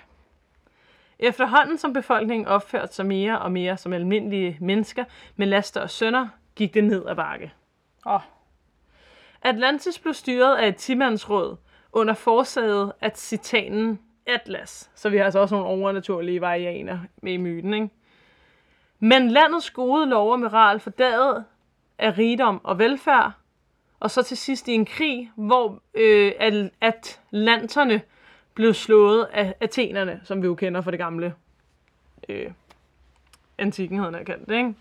Efterhånden som befolkningen opførte sig mere og mere som almindelige mennesker med laster og sønder, gik det ned ad bakke. Åh, Atlantis blev styret af et timandsråd, under forsædet af titanen Atlas. Så vi har altså også nogle overnaturlige varianer med i myten, ikke? Men landets gode lov og moral fordaget af rigdom og velfærd, og så til sidst i en krig, hvor øh, at, atlanterne blev slået af athenerne, som vi jo kender fra det gamle øh, antikken, havde han kaldt det, ikke?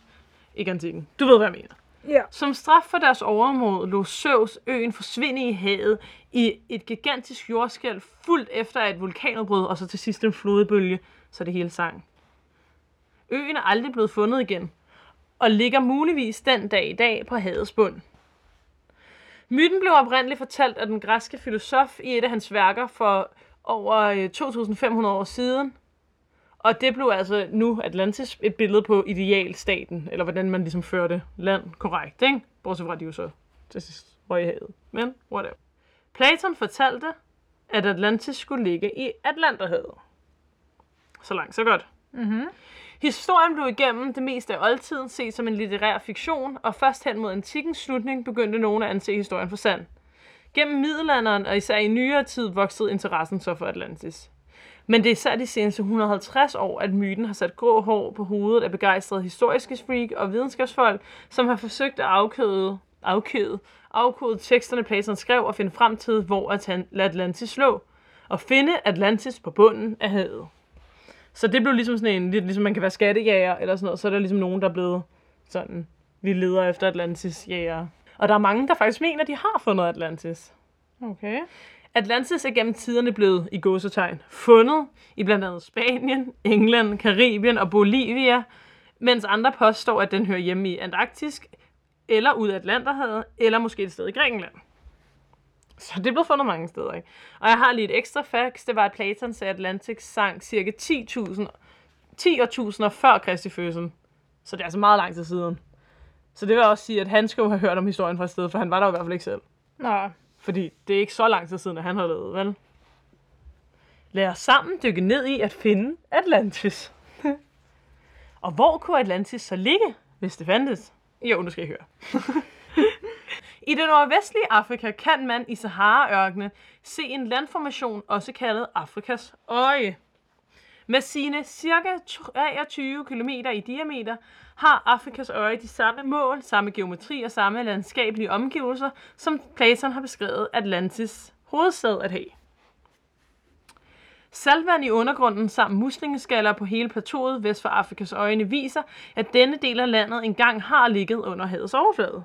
Ikke antikken. Du ved, hvad jeg mener. Ja. Som straf for deres overmod lå Zeus øen forsvinde i havet i et gigantisk jordskælv fuldt efter et vulkanudbrud, og så til sidst en flodbølge, så det hele sang. Øen er aldrig blevet fundet igen, og ligger muligvis den dag i dag på havets bund. Myten blev oprindeligt fortalt af den græske filosof i et af hans værker for over øh, 2.500 år siden. Og det blev altså nu Atlantis et billede på idealstaten, eller hvordan man ligesom førte land korrekt, ikke? Bortset fra, at de jo så til sidst røg i havet. Men whatever. Platon fortalte, at Atlantis skulle ligge i Atlanterhavet. Så langt, så godt. Mm-hmm. Historien blev igennem det meste af oldtiden set som en litterær fiktion, og først hen mod antikkens slutning begyndte nogen at anse historien for sand. Gennem middelalderen og især i nyere tid voksede interessen så for Atlantis. Men det er især de seneste 150 år, at myten har sat grå hår på hovedet af begejstrede historiske freak og videnskabsfolk, som har forsøgt at afkøde, afkøde, afkode teksterne Platon skrev og finde frem til, hvor Atlantis lå, og finde Atlantis på bunden af havet. Så det blev ligesom sådan en, lidt ligesom man kan være skattejæger eller sådan noget, så er der ligesom nogen, der er blevet sådan, vi leder efter Atlantis jæger. Og der er mange, der faktisk mener, at de har fundet Atlantis. Okay. Atlantis er gennem tiderne blevet, i gåsetegn, fundet i blandt andet Spanien, England, Karibien og Bolivia, mens andre påstår, at den hører hjemme i Antarktis, eller ud af Atlanterhavet, eller måske et sted i Grækenland. Så det blevet fundet mange steder, ikke? Og jeg har lige et ekstra facts, det var, at Platon sagde, at Atlantis sank cirka 10.000 10 årtusinder før Kristi fødsel. Så det er altså meget lang tid siden. Så det vil også sige, at han skulle have hørt om historien fra et sted, for han var der jo i hvert fald ikke selv. Nå. Fordi det er ikke så lang tid siden, at han har levet, vel? Lad os sammen dykke ned i at finde Atlantis. [LAUGHS] og hvor kunne Atlantis så ligge, hvis det fandtes? Jo, nu skal I høre. [LAUGHS] I det nordvestlige Afrika kan man i Sahara-ørkene se en landformation, også kaldet Afrikas øje. Med sine cirka 23 km i diameter har Afrikas øje de samme mål, samme geometri og samme landskabelige omgivelser, som Platon har beskrevet Atlantis hovedsæde at have. Saltvand i undergrunden samt muslingeskaller på hele plateauet vest for Afrikas øjne viser, at denne del af landet engang har ligget under havets overflade.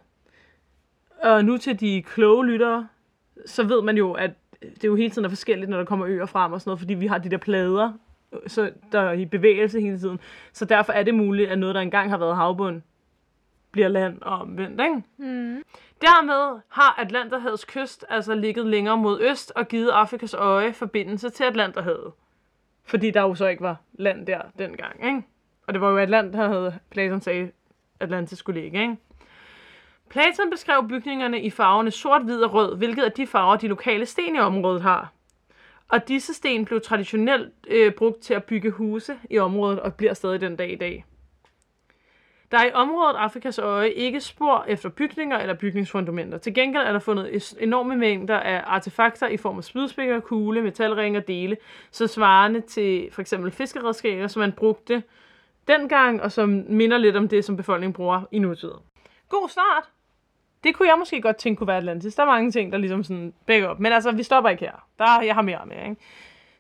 Og nu til de kloge lyttere, så ved man jo, at det jo hele tiden er forskelligt, når der kommer øer frem og sådan noget, fordi vi har de der plader, så der er i bevægelse hele tiden. Så derfor er det muligt, at noget, der engang har været havbund, bliver land og omvendt, ikke? Mm. Dermed har Atlanterhavets kyst altså ligget længere mod øst og givet Afrikas øje forbindelse til Atlanterhavet. Fordi der jo så ikke var land der dengang, ikke? Og det var jo Atlanterhavet, Platon sagde, Atlantis skulle ligge, ikke? Platon beskrev bygningerne i farverne sort, hvid og rød, hvilket er de farver, de lokale sten i området har. Og disse sten blev traditionelt øh, brugt til at bygge huse i området og bliver stadig den dag i dag. Der er i området Afrikas øje ikke spor efter bygninger eller bygningsfundamenter. Til gengæld er der fundet enorme mængder af artefakter i form af spydspikker, kugle, metalringe og dele, så svarende til for eksempel fiskeredskaber, som man brugte dengang, og som minder lidt om det, som befolkningen bruger i nutiden. God start! Det kunne jeg måske godt tænke kunne være Atlantis. Der er mange ting, der ligesom sådan bækker op. Men altså, vi stopper ikke her. Der, jeg har mere med, ikke?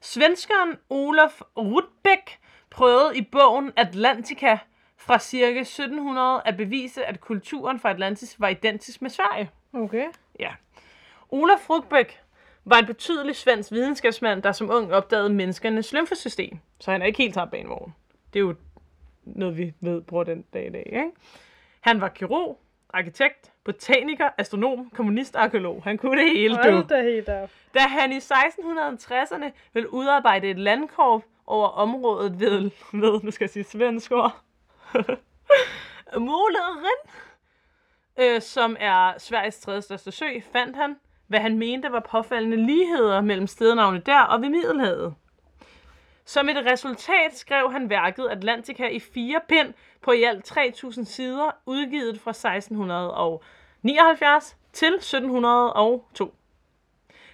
Svenskeren Olof Rudbeck prøvede i bogen Atlantica fra cirka 1700 at bevise, at kulturen fra Atlantis var identisk med Sverige. Okay. Ja. Olaf Rudbeck var en betydelig svensk videnskabsmand, der som ung opdagede menneskernes lymfesystem. Så han er ikke helt tabt bag en vogn. Det er jo noget, vi ved bruger den dag i dag. Ikke? Han var kirurg, arkitekt, botaniker, astronom, kommunist og arkeolog. Han kunne det hele, du. Hold da helt op. Da han i 1660'erne ville udarbejde et landkort over området ved, ved nu skal jeg sige svensk ord, [LAUGHS] Måleren, øh, som er Sveriges tredje største sø, fandt han, hvad han mente var påfaldende ligheder mellem stednavne der og ved Middelhavet. Som et resultat skrev han værket Atlantica i fire pind på i alt 3.000 sider, udgivet fra 1679 til 1702.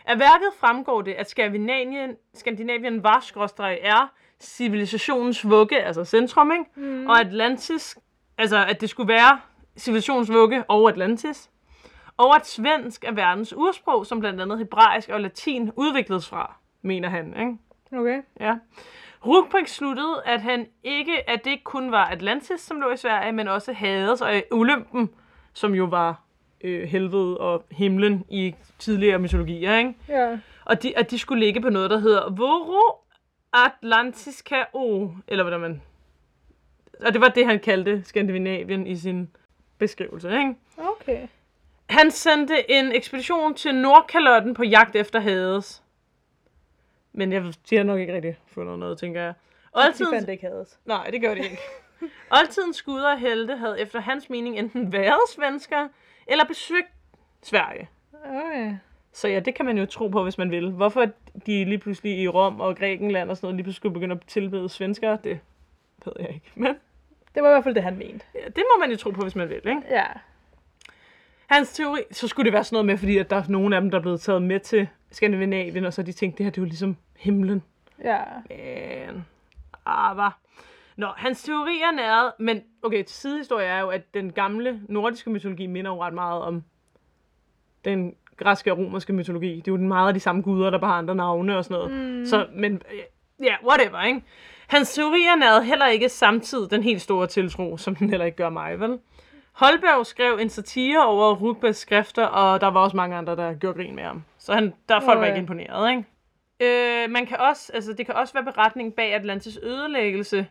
Af værket fremgår det, at Skandinavien, Skandinavien var skråstreg er civilisationens vugge, altså centrum, ikke? Mm. og Atlantis, altså at det skulle være civilisationens vugge og Atlantis, og at svensk er verdens ursprog, som blandt andet hebraisk og latin udvikledes fra, mener han. Ikke? Okay. Ja. Rugbrink sluttede, at han ikke, at det ikke kun var Atlantis, som lå i Sverige, men også Hades og Olympen, som jo var øh, helvede og himlen i tidligere mytologier, ikke? Ja. Og de, at de skulle ligge på noget, der hedder Voro Atlantiska O, eller hvordan man... Og det var det, han kaldte Skandinavien i sin beskrivelse, ikke? Okay. Han sendte en ekspedition til Nordkalotten på jagt efter Hades. Men jeg, de har nok ikke rigtig fundet noget, tænker jeg. De Oldtidens, fandt ikke Hades. nej, det gør de ikke. [LAUGHS] Oldtidens guder og helte havde efter hans mening enten været svensker, eller besøgt Sverige. Okay. Så ja, det kan man jo tro på, hvis man vil. Hvorfor de lige pludselig i Rom og Grækenland og sådan noget, lige pludselig skulle begynde at tilbede svenskere, det ved jeg ikke. Men Det var i hvert fald det, han mente. ja, det må man jo tro på, hvis man vil, ikke? Ja. Hans teori, så skulle det være sådan noget med, fordi at der er nogle af dem, der er blevet taget med til Skandinavien, og så de tænkt, det her det er jo ligesom himlen. Ja. Men, ah, hvad? Nå, hans teorier nærede, men okay, til sidehistorie er jo, at den gamle nordiske mytologi minder jo ret meget om den græske og romerske mytologi. Det er jo meget af de samme guder, der bare har andre navne og sådan noget. Mm. Så, men, ja, yeah, whatever, ikke? Hans teorier nærede heller ikke samtidig den helt store tiltro, som den heller ikke gør mig, vel? Holberg skrev en satire over Rugbæks skrifter, og der var også mange andre, der gjorde grin med ham. Så han, der er folk var ikke imponeret, ikke? Øh, man kan også, altså, det kan også være beretningen bag Atlantis ødelæggelse,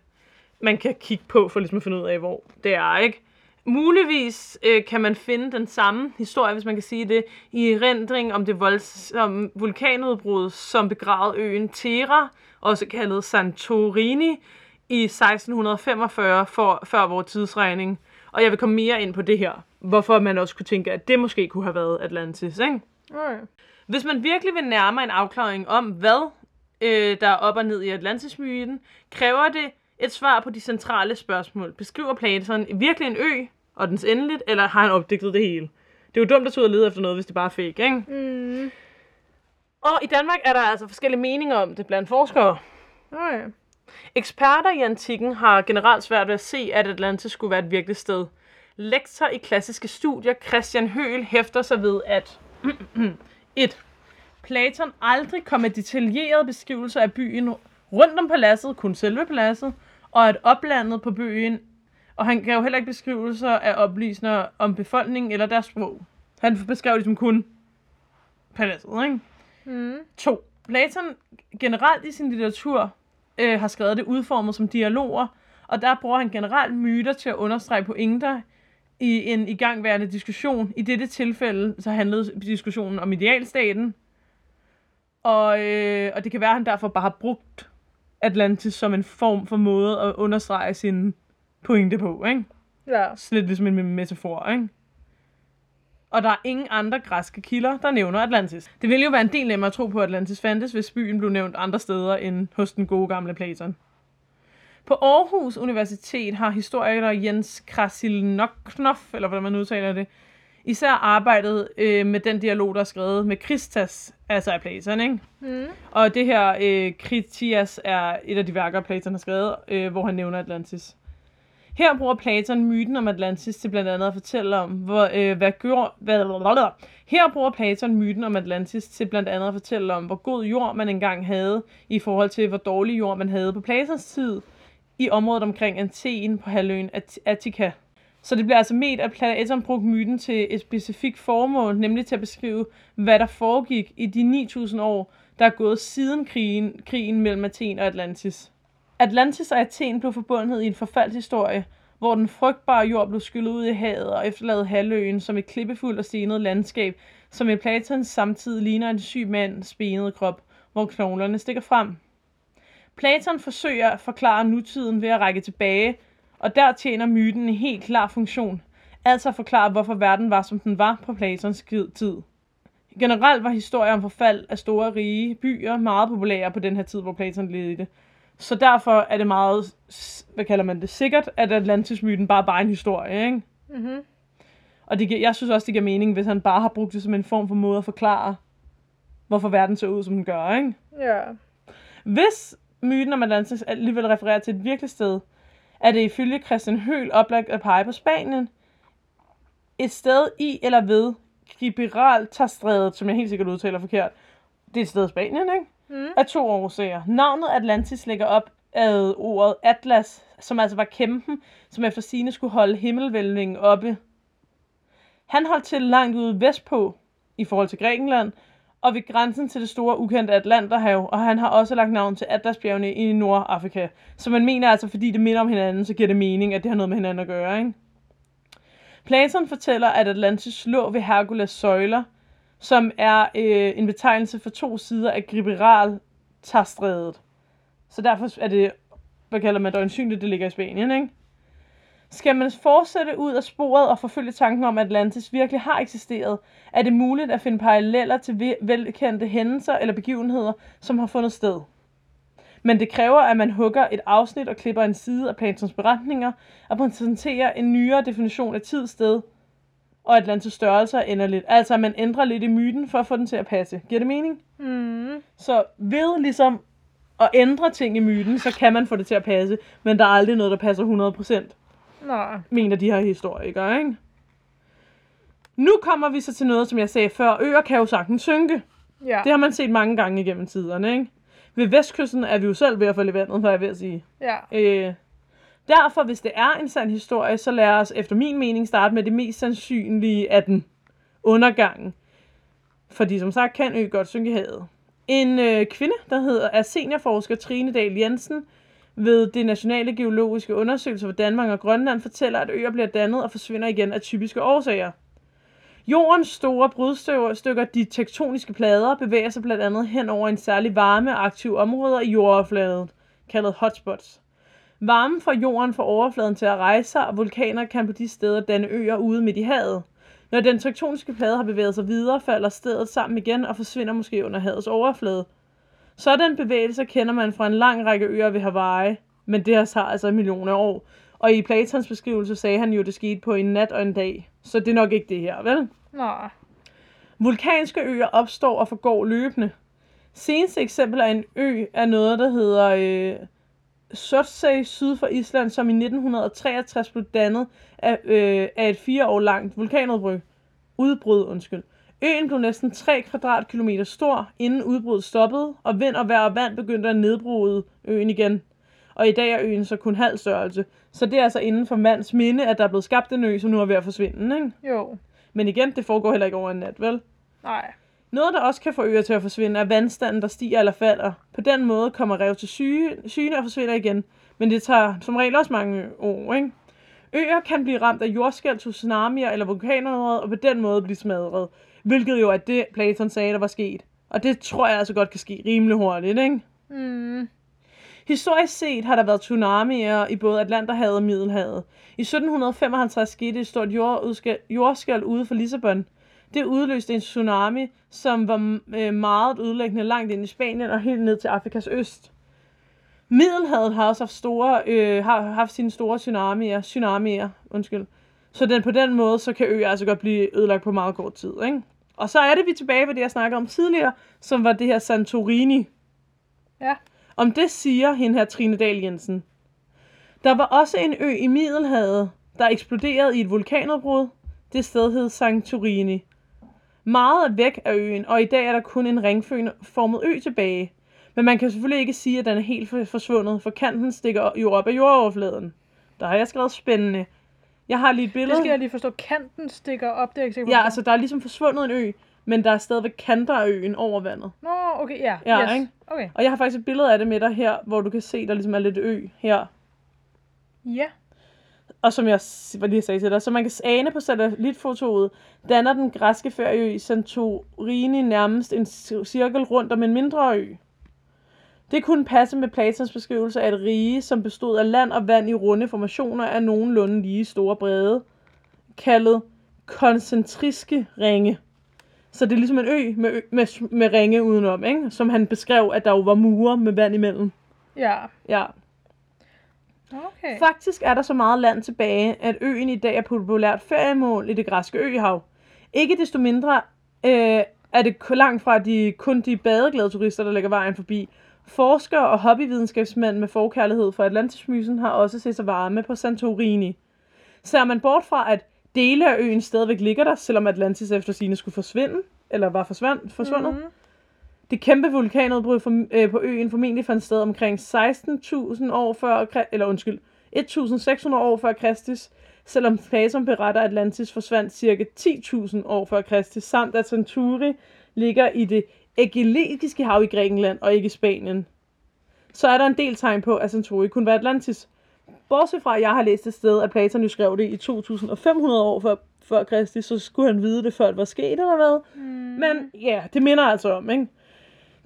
man kan kigge på for ligesom at finde ud af, hvor det er, ikke? Muligvis øh, kan man finde den samme historie, hvis man kan sige det, i erindring om det voldsomme vulkanudbrud, som begravede øen Thera, også kaldet Santorini, i 1645 for, før vores tidsregning. Og jeg vil komme mere ind på det her, hvorfor man også kunne tænke, at det måske kunne have været Atlantis, ikke? Okay. Hvis man virkelig vil nærme en afklaring om, hvad øh, der er op og ned i Atlantis-myten, kræver det et svar på de centrale spørgsmål. Beskriver Platon virkelig en ø og dens endeligt, eller har han opdigtet det hele? Det er jo dumt at tage ud og lede efter noget, hvis det bare er fake, ikke? Mm. Og i Danmark er der altså forskellige meninger om det blandt forskere. Okay. Eksperter i antikken har generelt svært ved at se, at Atlantis skulle være et virkeligt sted. Lektor i klassiske studier Christian Høhl hæfter sig ved, at [CLEARS THROAT] 1. Platon aldrig kom med detaljerede beskrivelser af byen rundt om paladset, kun selve paladset, og at oplandet på byen, og han gav heller ikke beskrivelser af oplysninger om befolkningen eller deres sprog. Han beskrev ligesom kun paladset, ikke? Mm. 2. Platon generelt i sin litteratur øh, har skrevet det udformet som dialoger, og der bruger han generelt myter til at understrege pointer i en igangværende diskussion. I dette tilfælde så handlede diskussionen om idealstaten, og, øh, og det kan være, at han derfor bare har brugt Atlantis som en form for måde at understrege sin pointe på, ikke? Ja. Lidt ligesom en metafor, ikke? Og der er ingen andre græske kilder, der nævner Atlantis. Det ville jo være en del nemmere at tro på, at Atlantis fandtes, hvis byen blev nævnt andre steder end hos den gode gamle Platon. På Aarhus Universitet har historiker Jens Krasilnoknoff, eller hvordan man udtaler det, især arbejdet øh, med den dialog, der er skrevet med Christas, altså af Platon, ikke? Mm. Og det her øh, Kritias er et af de værker, Platon har skrevet, øh, hvor han nævner Atlantis. Her bruger Platon myten om Atlantis til blandt andet at fortælle om, hvor, øh, hvad gør, hvad, her bruger Platon myten om Atlantis til blandt andet at fortælle om, hvor god jord man engang havde, i forhold til, hvor dårlig jord man havde på Platons tid, i området omkring Athen på halvøen At- Attica. Så det bliver altså med, at Platon brugte myten til et specifikt formål, nemlig til at beskrive, hvad der foregik i de 9000 år, der er gået siden krigen, krigen mellem Athen og Atlantis. Atlantis og Athen blev forbundet i en forfaldshistorie, hvor den frygtbare jord blev skyllet ud i havet og efterladet halvøen som et klippefuldt og stenet landskab, som i Platons samtid ligner en syg mands benede krop, hvor knoglerne stikker frem. Platon forsøger at forklare nutiden ved at række tilbage, og der tjener myten en helt klar funktion, altså at forklare, hvorfor verden var, som den var på Platons tid. Generelt var historier om forfald af store rige byer meget populære på den her tid, hvor Platon levede i det. Så derfor er det meget, hvad kalder man det, sikkert, at Atlantis-myten bare bare er en historie, ikke? Mm-hmm. Og det, giver- jeg synes også, det giver mening, hvis han bare har brugt det som en form for måde at forklare, hvorfor verden ser ud, som den gør, ikke? Ja. Hvis myten om Atlantis alligevel refererer til et virkeligt sted, er det ifølge Christian Høhl oplagt at pege på Spanien. Et sted i eller ved Gibraltarstrædet, som jeg helt sikkert udtaler forkert. Det er et sted i Spanien, ikke? Mm. Af to årsager. Navnet Atlantis ligger op ad ordet Atlas, som altså var kæmpen, som efter sine skulle holde himmelvælvingen oppe. Han holdt til langt ude vestpå, i forhold til Grækenland, og ved grænsen til det store ukendte Atlanterhav, og han har også lagt navn til Atlasbjergene i Nordafrika. Så man mener altså, fordi det minder om hinanden, så giver det mening, at det har noget med hinanden at gøre, ikke? Platon fortæller, at Atlantis lå ved Herkules søjler, som er øh, en betegnelse for to sider af Gibraltarstrædet. Så derfor er det, hvad kalder man det, øjensynligt, det ligger i Spanien, ikke? Skal man fortsætte ud af sporet og forfølge tanken om, at Atlantis virkelig har eksisteret, er det muligt at finde paralleller til velkendte hændelser eller begivenheder, som har fundet sted. Men det kræver, at man hugger et afsnit og klipper en side af Platons beretninger og præsenterer en nyere definition af tid, sted og Atlantis størrelse er enderligt. Altså, man ændrer lidt i myten for at få den til at passe. Giver det mening? Mm. Så ved ligesom at ændre ting i myten, så kan man få det til at passe, men der er aldrig noget, der passer 100%, Nej. mener de her historikere, ikke? Nu kommer vi så til noget, som jeg sagde før. Øer kan jo sagtens synke. Ja. Det har man set mange gange igennem tiderne, ikke? Ved vestkysten er vi jo selv ved at falde i vandet, hvad jeg ved at sige. Ja. Øh, derfor, hvis det er en sand historie, så lad os efter min mening starte med det mest sandsynlige af den. Undergangen. Fordi som sagt kan ø godt synke i havet. En øh, kvinde, der hedder, er seniorforsker Trine Dahl Jensen ved det Nationale Geologiske Undersøgelse for Danmark og Grønland, fortæller, at øer bliver dannet og forsvinder igen af typiske årsager. Jordens store brudstykker, de tektoniske plader, bevæger sig blandt andet hen over en særlig varme aktiv områder i jordoverfladen, kaldet hotspots. Varmen fra jorden får overfladen til at rejse sig, og vulkaner kan på de steder danne øer ude midt i havet. Når den tektoniske plade har bevæget sig videre, falder stedet sammen igen og forsvinder måske under havets overflade. Sådan bevægelser kender man fra en lang række øer ved Hawaii, men det her tager altså millioner af år. Og i Platons beskrivelse sagde han jo, at det skete på en nat og en dag. Så det er nok ikke det her, vel? Nej. Vulkanske øer opstår og forgår løbende. Seneste eksempel er en ø er noget, der hedder øh, Surtsey syd for Island, som i 1963 blev dannet af, øh, af et fire år langt vulkanudbrud. Udbrud, undskyld. Øen blev næsten 3 kvadratkilometer stor, inden udbruddet stoppede, og vind og vejr og vand begyndte at nedbryde øen igen. Og i dag er øen så kun halv størrelse. Så det er altså inden for mands minde, at der er blevet skabt en ø, som nu er ved at forsvinde. Ikke? Jo. Men igen, det foregår heller ikke over en nat, vel? Nej. Noget, der også kan få øer til at forsvinde, er vandstanden, der stiger eller falder. På den måde kommer rev til syge, syne og forsvinder igen. Men det tager som regel også mange år, ikke? Øer kan blive ramt af jordskælv, tsunamier eller vulkanudbrud, og på den måde blive smadret. Hvilket jo er det, Platon sagde, der var sket. Og det tror jeg altså godt kan ske rimelig hurtigt, ikke? Mm. Historisk set har der været tsunamier i både Atlanterhavet og Middelhavet. I 1755 skete et stort jordskælv ude for Lissabon. Det udløste en tsunami, som var øh, meget ødelæggende langt ind i Spanien og helt ned til Afrikas øst. Middelhavet har også haft, store, øh, har haft sine store tsunamier, tsunamier undskyld. Så den, på den måde, så kan øer altså godt blive ødelagt på meget kort tid. Ikke? Og så er det vi tilbage ved det, jeg snakkede om tidligere, som var det her Santorini. Ja. Om det siger hende her Trine Dahl Jensen. Der var også en ø i Middelhavet, der eksploderede i et vulkanudbrud. Det sted hed Santorini. Meget er væk af øen, og i dag er der kun en ringformet ø tilbage. Men man kan selvfølgelig ikke sige, at den er helt for- forsvundet, for kanten stikker jo op af jordoverfladen. Der har jeg skrevet spændende. Jeg har lige et billede. Det skal jeg lige forstå. Kanten stikker op, det er ikke sikker på. Ja, altså der er ligesom forsvundet en ø, men der er stadigvæk kanter af øen over vandet. Nå, okay, ja. Ja, yes. ikke? Okay. Og jeg har faktisk et billede af det med dig her, hvor du kan se, der ligesom er lidt ø her. Ja. Og som jeg var lige sagde til dig, så man kan ane på satellitfotoet, danner den græske ferieø Santorini nærmest en cir- cirkel rundt om en mindre ø. Det kunne passe med Platons beskrivelse af et rige, som bestod af land og vand i runde formationer af nogenlunde lige store brede, kaldet koncentriske ringe. Så det er ligesom en ø med, ø, med, med ringe udenom, ikke? som han beskrev, at der jo var mure med vand imellem. Ja. Ja. Okay. Faktisk er der så meget land tilbage, at øen i dag er populært feriemål i det græske øhav. Ikke desto mindre øh, er det langt fra de, kun de badeglade turister, der lægger vejen forbi. Forskere og hobbyvidenskabsmænd med forkærlighed for Atlantismysen har også set sig varme på Santorini. Ser man bort fra, at dele af øen stadigvæk ligger der, selvom Atlantis efter sine skulle forsvinde, eller var forsvandt, forsvundet, Mhm. Det kæmpe vulkanudbrud for, øh, på øen formentlig fandt sted omkring 16.000 år før, eller undskyld, 1.600 år før Kristus, selvom Platon beretter, at Atlantis forsvandt cirka 10.000 år før Kristus, samt at Centauri ligger i det Ægæiske hav i Grækenland og ikke i Spanien. Så er der en del tegn på, at Centauri kunne være Atlantis. Bortset fra, at jeg har læst et sted, at Platon jo skrev det i 2.500 år før, før Kristus, så skulle han vide det, før det var sket, eller hvad? Mm. Men ja, det minder altså om, ikke?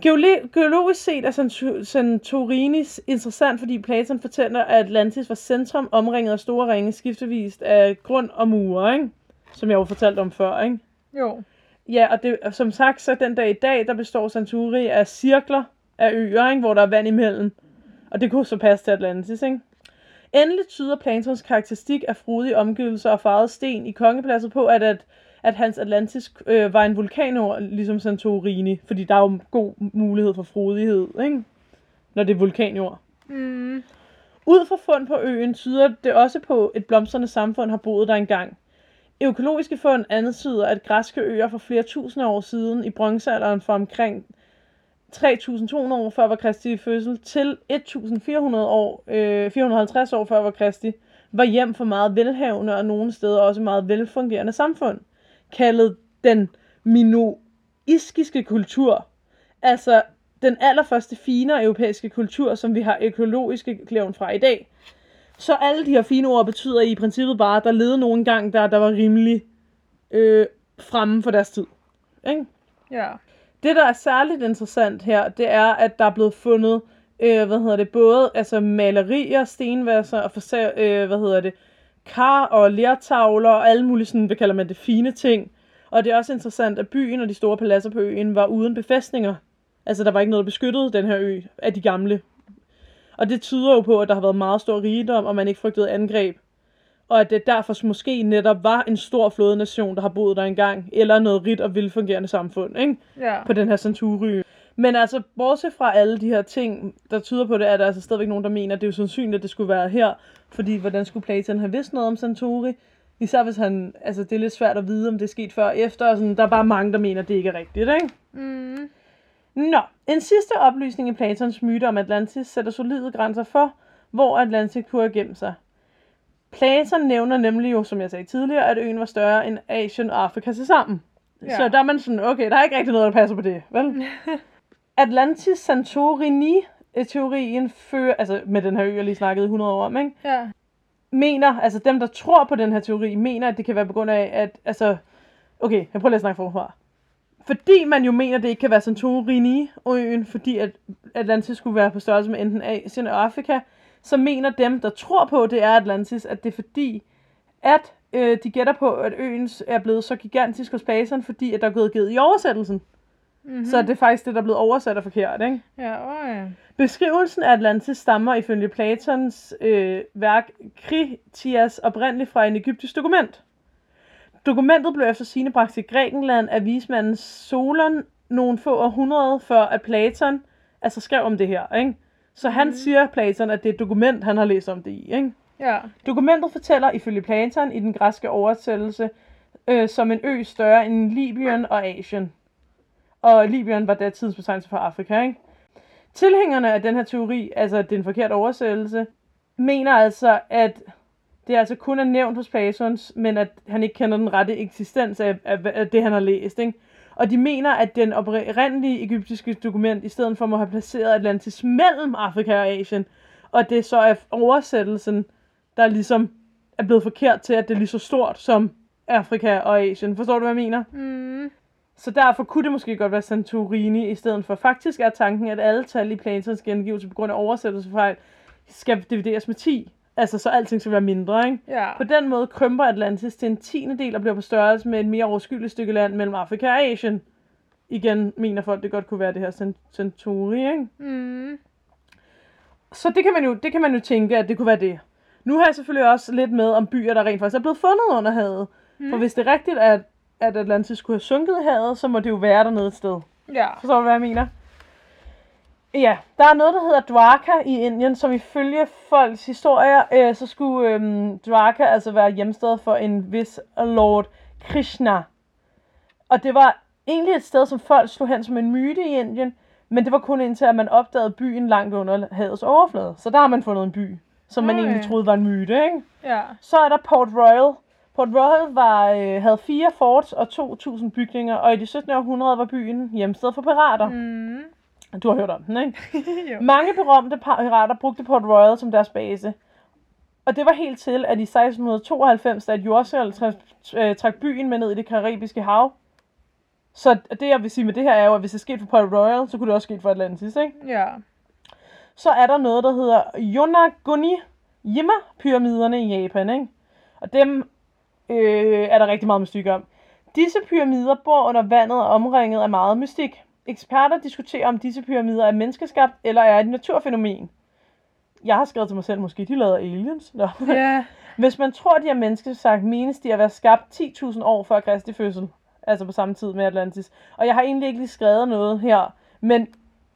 Geole- geologisk set er Santu- Santorini interessant, fordi Platon fortæller, at Atlantis var centrum, omringet af store ringe, skiftevist af grund og mure, ikke? Som jeg jo fortalte om før, ikke? Jo. Ja, og det, som sagt, så den dag i dag, der består Santorini af cirkler af øer, ikke? hvor der er vand imellem. Og det kunne så passe til Atlantis, ikke? Endelig tyder Platons karakteristik af frodige omgivelser og farvet sten i kongepladset på, at, at, at hans Atlantis øh, var en vulkanord, ligesom Santorini. Fordi der er jo god mulighed for frodighed, ikke? når det er vulkanjord. Mm. Ud fra fund på øen tyder det også på, at et blomstrende samfund har boet der engang. Økologiske fund antyder, at græske øer for flere tusinde år siden i bronzealderen fra omkring 3.200 år før var Kristi fødsel til 1.400 år, øh, 450 år før var Kristi, var hjem for meget velhavende og nogle steder også meget velfungerende samfund, kaldet den minoiskiske kultur. Altså den allerførste finere europæiske kultur, som vi har økologiske klæven fra i dag. Så alle de her fine ord betyder i princippet bare, at der levede nogen gang, der, der var rimelig øh, fremme for deres tid. Ikke? Ja. Det, der er særligt interessant her, det er, at der er blevet fundet, øh, hvad hedder det, både altså malerier, stenvasser og øh, hvad hedder det, kar og lertavler og alle mulige sådan, hvad kalder man det, fine ting. Og det er også interessant, at byen og de store paladser på øen var uden befæstninger. Altså, der var ikke noget, der beskyttede den her ø af de gamle. Og det tyder jo på, at der har været meget stor rigdom, og man ikke frygtede angreb. Og at det derfor måske netop var en stor flådenation, der har boet der engang, eller noget rigt og velfungerende samfund, ikke? Ja. på den her Centauri. Men altså, bortset fra alle de her ting, der tyder på det, er der altså stadigvæk nogen, der mener, at det er jo sandsynligt, at det skulle være her. Fordi hvordan skulle Platon have vidst noget om Centauri? Især hvis han, altså det er lidt svært at vide, om det er sket før og efter, og sådan, der er bare mange, der mener, at det ikke er rigtigt, ikke? Mm. Nå, en sidste oplysning i Platons myte om Atlantis sætter solide grænser for, hvor Atlantis kunne have gemt sig. Platon nævner nemlig jo, som jeg sagde tidligere, at øen var større end Asien og Afrika til sammen. Ja. Så der er man sådan, okay, der er ikke rigtig noget, der passer på det, vel? [LAUGHS] Atlantis Santorini teorien fører, altså med den her ø, jeg lige snakkede 100 år om, ikke? Ja. mener, altså dem, der tror på den her teori, mener, at det kan være på grund af, at, altså, okay, jeg prøver lige at snakke forfra. Fordi man jo mener, at det ikke kan være Santorini-øen, fordi at Atlantis skulle være på størrelse med enten Asien og Afrika, så mener dem, der tror på, det er Atlantis, at det er fordi, at øh, de gætter på, at øen er blevet så gigantisk hos Platon, fordi at der er gået givet i oversættelsen. Mm-hmm. Så det er faktisk det, der er blevet oversat og forkert, ikke? Ja, ja. Beskrivelsen af Atlantis stammer ifølge Platons øh, værk Kritias oprindeligt fra en egyptisk dokument. Dokumentet blev efter sine bragt til Grækenland af vismanden Solon nogle få århundreder før at Platon altså skrev om det her. Ikke? Så han siger, Platon, at det er et dokument, han har læst om det i. Ikke? Ja. Dokumentet fortæller ifølge Platon i den græske oversættelse øh, som en ø større end Libyen og Asien. Og Libyen var der tidsbetegnelse for Afrika, ikke? Tilhængerne af den her teori, altså at det er en forkert oversættelse, mener altså, at det altså kun er nævnt hos Platons, men at han ikke kender den rette eksistens af, af, af det, han har læst. Ikke? Og de mener, at den oprindelige egyptiske dokument i stedet for må have placeret Atlantis mellem Afrika og Asien, og det så er oversættelsen, der ligesom er blevet forkert til, at det er lige så stort som Afrika og Asien. Forstår du, hvad jeg mener? Mm. Så derfor kunne det måske godt være Santorini i stedet for. Faktisk er tanken, at alle tal i Platons gengivelse på grund af oversættelsefejl skal divideres med 10. Altså, så alting skal være mindre, ikke? Ja. På den måde krymper Atlantis til en tiende del og bliver på størrelse med et mere overskyldigt stykke land mellem Afrika og Asien. Igen mener folk, det godt kunne være det her Cent- Centauri, ikke? Mm. Så det kan, man jo, det kan man jo tænke, at det kunne være det. Nu har jeg selvfølgelig også lidt med om byer, der rent faktisk er blevet fundet under havet. Mm. For hvis det er rigtigt, at at Atlantis skulle have sunket i havet, så må det jo være dernede et sted. Ja. Forstår du, hvad jeg mener? Ja, der er noget, der hedder Dwarka i Indien, som ifølge folks historier, øh, så skulle øh, Dwarka altså være hjemsted for en vis Lord Krishna. Og det var egentlig et sted, som folk slog hen som en myte i Indien, men det var kun indtil, at man opdagede byen langt under havets overflade. Så der har man fundet en by, som man Okay. egentlig troede var en myte, ikke? Ja. Så er der Port Royal. Port Royal var, øh, havde fire forts og 2.000 bygninger, og i det 17. århundrede var byen hjemsted for pirater. Mm. Du har hørt om den, ikke? [LAUGHS] Mange berømte pirater brugte Port Royal som deres base. Og det var helt til, at i 1692, da et jordskælv øh, trak byen med ned i det karibiske hav. Så det, jeg vil sige med det her, er jo, at hvis det skete for Port Royal, så kunne det også ske for Atlantis, ikke? Ja. Så er der noget, der hedder Yonaguni Jima-pyramiderne i Japan, ikke? Og dem øh, er der rigtig meget mystik om. Disse pyramider bor under vandet og omringet af meget mystik. Eksperter diskuterer, om disse pyramider er menneskeskabt eller er et naturfænomen. Jeg har skrevet til mig selv, måske de lavede aliens. Nå. Ja. [LAUGHS] Hvis man tror, de er menneskesagt, menes de at være skabt 10.000 år før Kristi fødsel. Altså på samme tid med Atlantis. Og jeg har egentlig ikke lige skrevet noget her. Men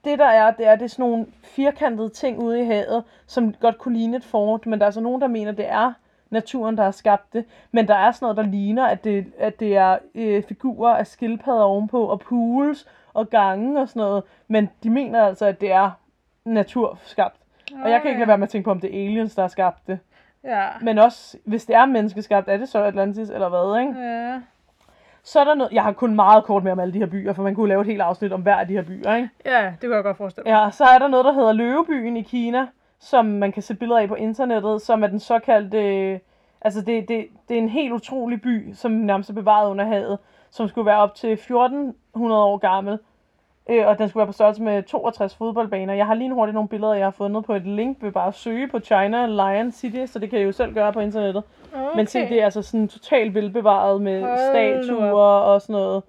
det der er, det er, det er sådan nogle firkantede ting ude i havet, som godt kunne ligne et fort. Men der er så nogen, der mener, det er naturen, der har skabt det. Men der er sådan noget, der ligner, at det, at det er øh, figurer af skildpadder ovenpå, og pools og gange og sådan noget. Men de mener altså, at det er naturskabt. Og jeg kan ikke lade være med at tænke på, om det er aliens, der har skabt det. Ja. Men også, hvis det er menneskeskabt, er det så Atlantis eller hvad, ikke? Ja. Så er der noget, jeg har kun meget kort med om alle de her byer, for man kunne lave et helt afsnit om hver af de her byer, ikke? Ja, det kunne jeg godt forestille mig. Ja, så er der noget, der hedder Løvebyen i Kina, som man kan se billeder af på internettet, som er den såkaldte, øh, altså det, det, det er en helt utrolig by, som nærmest er bevaret under havet, som skulle være op til 1400 år gammel, øh, og den skulle være på størrelse med 62 fodboldbaner. Jeg har lige hurtigt nogle billeder, jeg har fundet på et link, ved bare at søge på China Lion City, så det kan I jo selv gøre på internettet. Okay. Men se, det er altså sådan totalt velbevaret med Hold statuer og sådan noget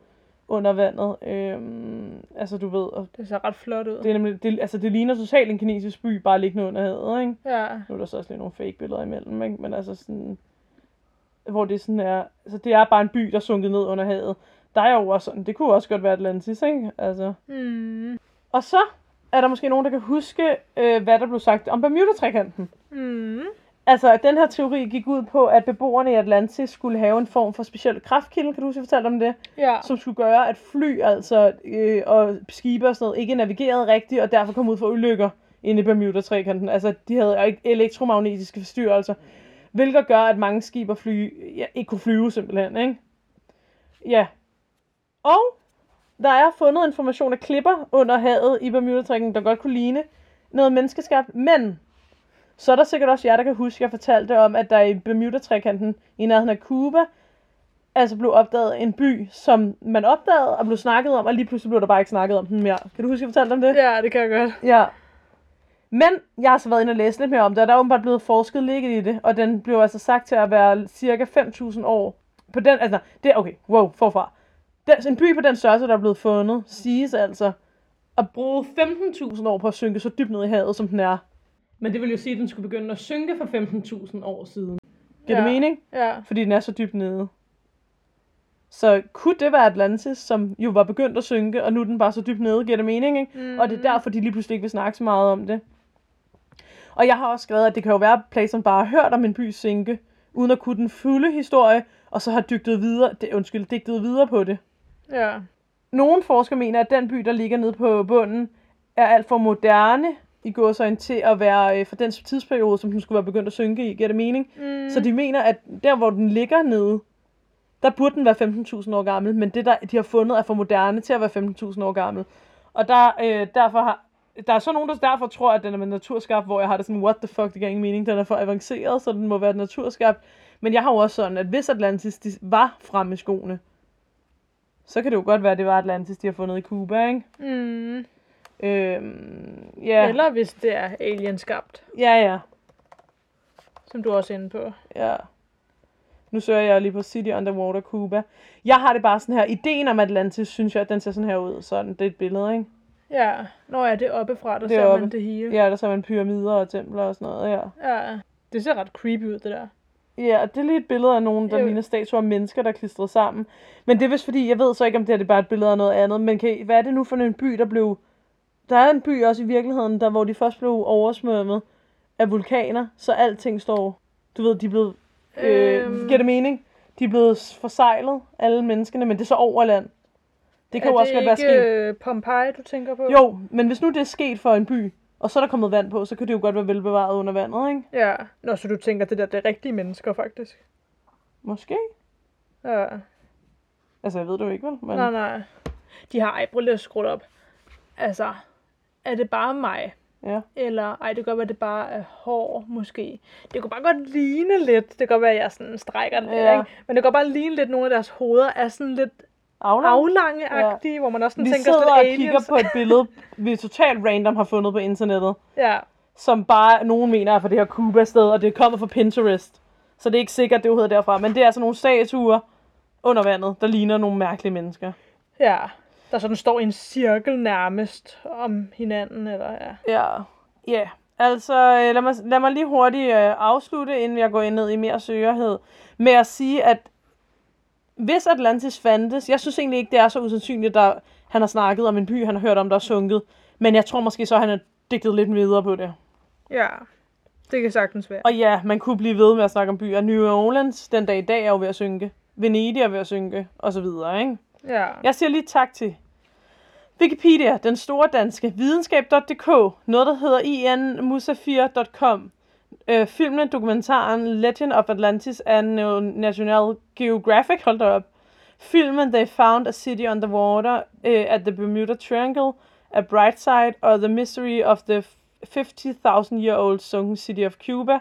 under vandet. Øhm, altså du ved, og Det ser ret flot ud. det, er nemlig, det, altså, det ligner totalt en kinesisk by, bare liggende under havet, ikke? Ja. Nu er der så også lidt nogle fake billeder imellem, ikke? Men altså sådan, hvor det sådan er, altså det er bare en by, der er sunket ned under havet. Der er jo også sådan, det kunne også godt være Atlantis, ikke? Altså. Mm. Og så er der måske nogen, der kan huske, øh, hvad der blev sagt om Bermuda-trekanten. Mm. Altså, den her teori gik ud på, at beboerne i Atlantis skulle have en form for speciel kraftkilde, kan du huske, jeg fortalte om det? Ja. Som skulle gøre, at fly altså, øh, og skibe og sådan noget ikke navigerede rigtigt, og derfor kom ud for ulykker inde i Bermuda-trekanten. Altså, de havde ikke elektromagnetiske forstyrrelser, hvilket gør, at mange skibe og fly ja, ikke kunne flyve simpelthen, ikke? Ja. Og der er fundet information af klipper under havet i Bermuda-trekanten, der godt kunne ligne noget menneskeskabt, men så er der sikkert også jer, der kan huske, at jeg fortalte om, at der i Bermuda-trekanten i nærheden af Cuba, altså blev opdaget en by, som man opdagede og blev snakket om, og lige pludselig blev der bare ikke snakket om den mere. Kan du huske, at jeg fortalte om det? Ja, det kan jeg godt. Ja. Men jeg har så været inde og læse lidt mere om det, og der er åbenbart blevet forsket lidt i det, og den blev altså sagt til at være cirka 5.000 år. På den, altså, det, okay, wow, forfra. Den, en by på den størrelse, der er blevet fundet, siges altså at bruge 15.000 år på at synke så dybt ned i havet, som den er. Men det vil jo sige, at den skulle begynde at synke for 15.000 år siden. Giver ja. det mening? Ja. Fordi den er så dybt nede. Så kunne det være Atlantis, som jo var begyndt at synke, og nu er den bare så dybt nede, giver det mening, ikke? Mm. Og det er derfor, de lige pludselig ikke vil snakke så meget om det. Og jeg har også skrevet, at det kan jo være, at Playson bare har hørt om en by synke, uden at kunne den fulde historie, og så har dygtet videre, det, undskyld, digtet videre på det. Ja. Nogle forskere mener, at den by, der ligger nede på bunden, er alt for moderne i gåsøjne til at være øh, for den tidsperiode, som den skulle være begyndt at synke i. Giver det mening? Mm. Så de mener, at der, hvor den ligger nede, der burde den være 15.000 år gammel, men det, der de har fundet, er for moderne til at være 15.000 år gammel. Og der, øh, derfor har, der er så nogen, der derfor tror, at den er naturskabt, hvor jeg har det sådan, what the fuck, det giver ingen mening, den er for avanceret, så den må være naturskabt. Men jeg har jo også sådan, at hvis Atlantis de var fremme i skoene, så kan det jo godt være, at det var Atlantis, de har fundet i Cuba, ikke? Mm. Øhm, ja, Eller hvis det er alien-skabt, ja, ja. som du også er inde på. Ja. Nu søger jeg lige på City Underwater Cuba. Jeg har det bare sådan her. Ideen om Atlantis, synes jeg, at den ser sådan her ud. Sådan, det er et billede, ikke? Ja. Nå ja, det er oppefra, der Det er ser oppe. man det hele. Ja, der ser man pyramider og templer og sådan noget, ja. ja. Det ser ret creepy ud, det der. Ja, og det er lige et billede af nogen, der Jo. ligner statuer af mennesker, der er klistret sammen. Men det er vist fordi, jeg ved så ikke, om det, her, det er bare et billede af noget andet. Men kan, I- hvad er det nu for en by, der blev... Der er en by også i virkeligheden, der hvor de først blev oversvømmet af vulkaner, så alting står... Du ved, de er blevet... Øh, Øhm. Giver det mening? De er blevet forsejlet, alle menneskene, men det er så over land. Det kan jo også godt være ikke sket. øh, Pompeji, du tænker på? Jo, men hvis nu det er sket for en by, og så er der kommet vand på, så kan det jo godt være velbevaret under vandet, ikke? Ja. Nå, så du tænker, det der det er rigtige mennesker, faktisk? Måske. Ja. Altså, jeg ved det jo ikke, vel? Men... Nej, nej. De har, ej, prøv lige at skrue op. Altså, er det bare mig? Ja. Eller, ej, det kan godt være, det bare er hår, måske. Det kunne bare godt ligne lidt. Det kan godt være, at jeg sådan strækker den, Ja. ikke? Men det kan bare ligne lidt, nogle af deres hoveder er sådan lidt Aflang. aflange-agtige, hvor man også sådan Vi tænker sidder sådan og lidt kigger aliens. på et billede, vi totalt random har fundet på internettet, Ja, som bare nogen mener er fra det her Cuba-sted, og det kommer fra Pinterest. Så det er ikke sikkert, det er hedder derfra. Men det er altså nogle statuer under vandet, der ligner nogle mærkelige mennesker. ja. Der sådan står i en cirkel nærmest om hinanden, eller ja. Ja, ja. Altså, øh, lad mig, lad mig lige hurtigt øh, afslutte, inden jeg går ind ned i mere søgerhed, med at sige, at hvis Atlantis fandtes, jeg synes egentlig ikke, det er så usandsynligt, at han har snakket om en by, han har hørt om, der er sunket. Men jeg tror måske så, at han har digtet lidt videre på det. Ja, det kan sagtens være. Og ja, man kunne blive ved med at snakke om byer. New Orleans den dag i dag er jo ved at synke. Venedig er ved at synke, og så videre, ikke? Ja, Jeg siger lige tak til Wikipedia, den store danske, videnskab.dk, noget der hedder inmusafir.com, øh, filmen, dokumentaren Legend of Atlantis af National Geographic, hold da op, filmen They Found a City Underwater øh, at the Bermuda Triangle, A Bright Side, og The Mystery of the 50.000 Year Old Sunken City of Cuba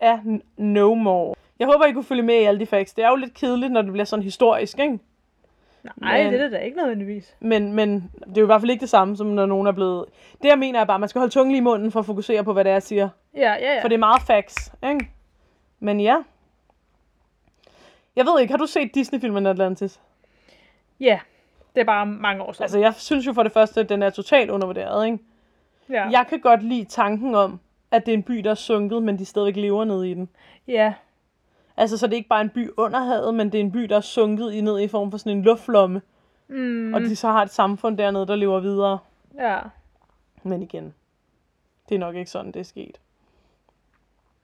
er n- no more. Jeg håber, I kunne følge med i alle de facts. Det er jo lidt kedeligt, når det bliver sådan historisk, ikke? Nej, Men- det er da ikke nødvendigvis. Men, men det er jo i hvert fald ikke det samme, som når nogen er blevet... Det jeg mener er bare, at man skal holde tungen i munden for at fokusere på, hvad det er, jeg siger. Ja, ja, ja. For det er meget facts, ikke? Men ja. Jeg ved ikke, har du set Disney-filmen Atlantis? Ja, det er bare mange år siden. Altså, jeg synes jo for det første, at den er totalt undervurderet, ikke? ja. Jeg kan godt lide tanken om, at det er en by, der er sunket, men de stadigvæk lever nede i den. ja, Altså, så det er ikke bare en by under havet, men det er en by, der er sunket i ned i form for sådan en luftlomme. mm, Og de så har et samfund dernede, der lever videre. ja. Men igen, det er nok ikke sådan, det er sket.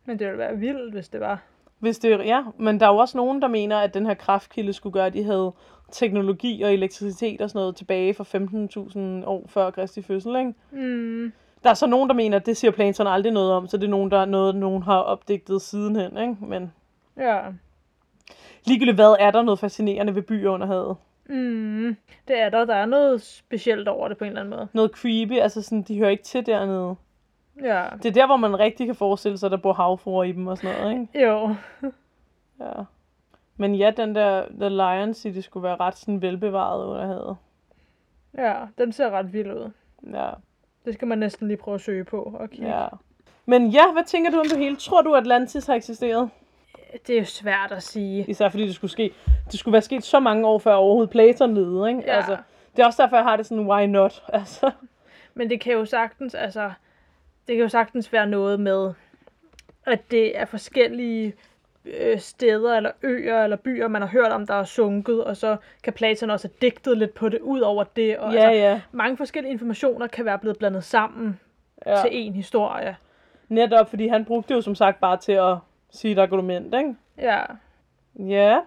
Men det ville være vildt, hvis det var. Hvis det, ja, men der er jo også nogen, der mener, at den her kraftkilde skulle gøre, at de havde teknologi og elektricitet og sådan noget tilbage for 15.000 år før Kristi fødsel, ikke? Mm, Der er så nogen, der mener, at det siger Plankton aldrig noget om, så det er nogen, der er noget, nogen har opdigtet sidenhen, ikke? Men ja. ligegyldigt hvad, er der noget fascinerende ved byer under havet. Mm, det er der. Der er noget specielt over det på en eller anden måde. Noget creepy, altså sådan, de hører ikke til dernede. Ja. Det er der, hvor man rigtig kan forestille sig, at der bor havfruer i dem og sådan noget, ikke? Jo. [LAUGHS] Ja. Men ja, den der The Lion City skulle være ret sådan velbevaret under havet. Ja, den ser ret vild ud. Ja. Det skal man næsten lige prøve at søge på og kigge. Ja. Men ja, hvad tænker du om det hele? Tror du, Atlantis har eksisteret? Det er jo svært at sige. Især fordi det skulle ske. Det skulle være sket så mange år før overhovedet Platon levede, ikke? Ja. Altså, det er også derfor, jeg har det sådan, why not? [LAUGHS] Altså, Men det kan jo sagtens, altså, det kan jo sagtens være noget med, at det er forskellige øh, steder eller øer eller byer, man har hørt om, der er sunket, og så kan Platon også have digtet lidt på det ud over det. Og ja, altså, ja. mange forskellige informationer kan være blevet blandet sammen ja. til én historie. Netop, fordi han brugte det jo som sagt bare til at sige et argument, ikke? Ja, Ja,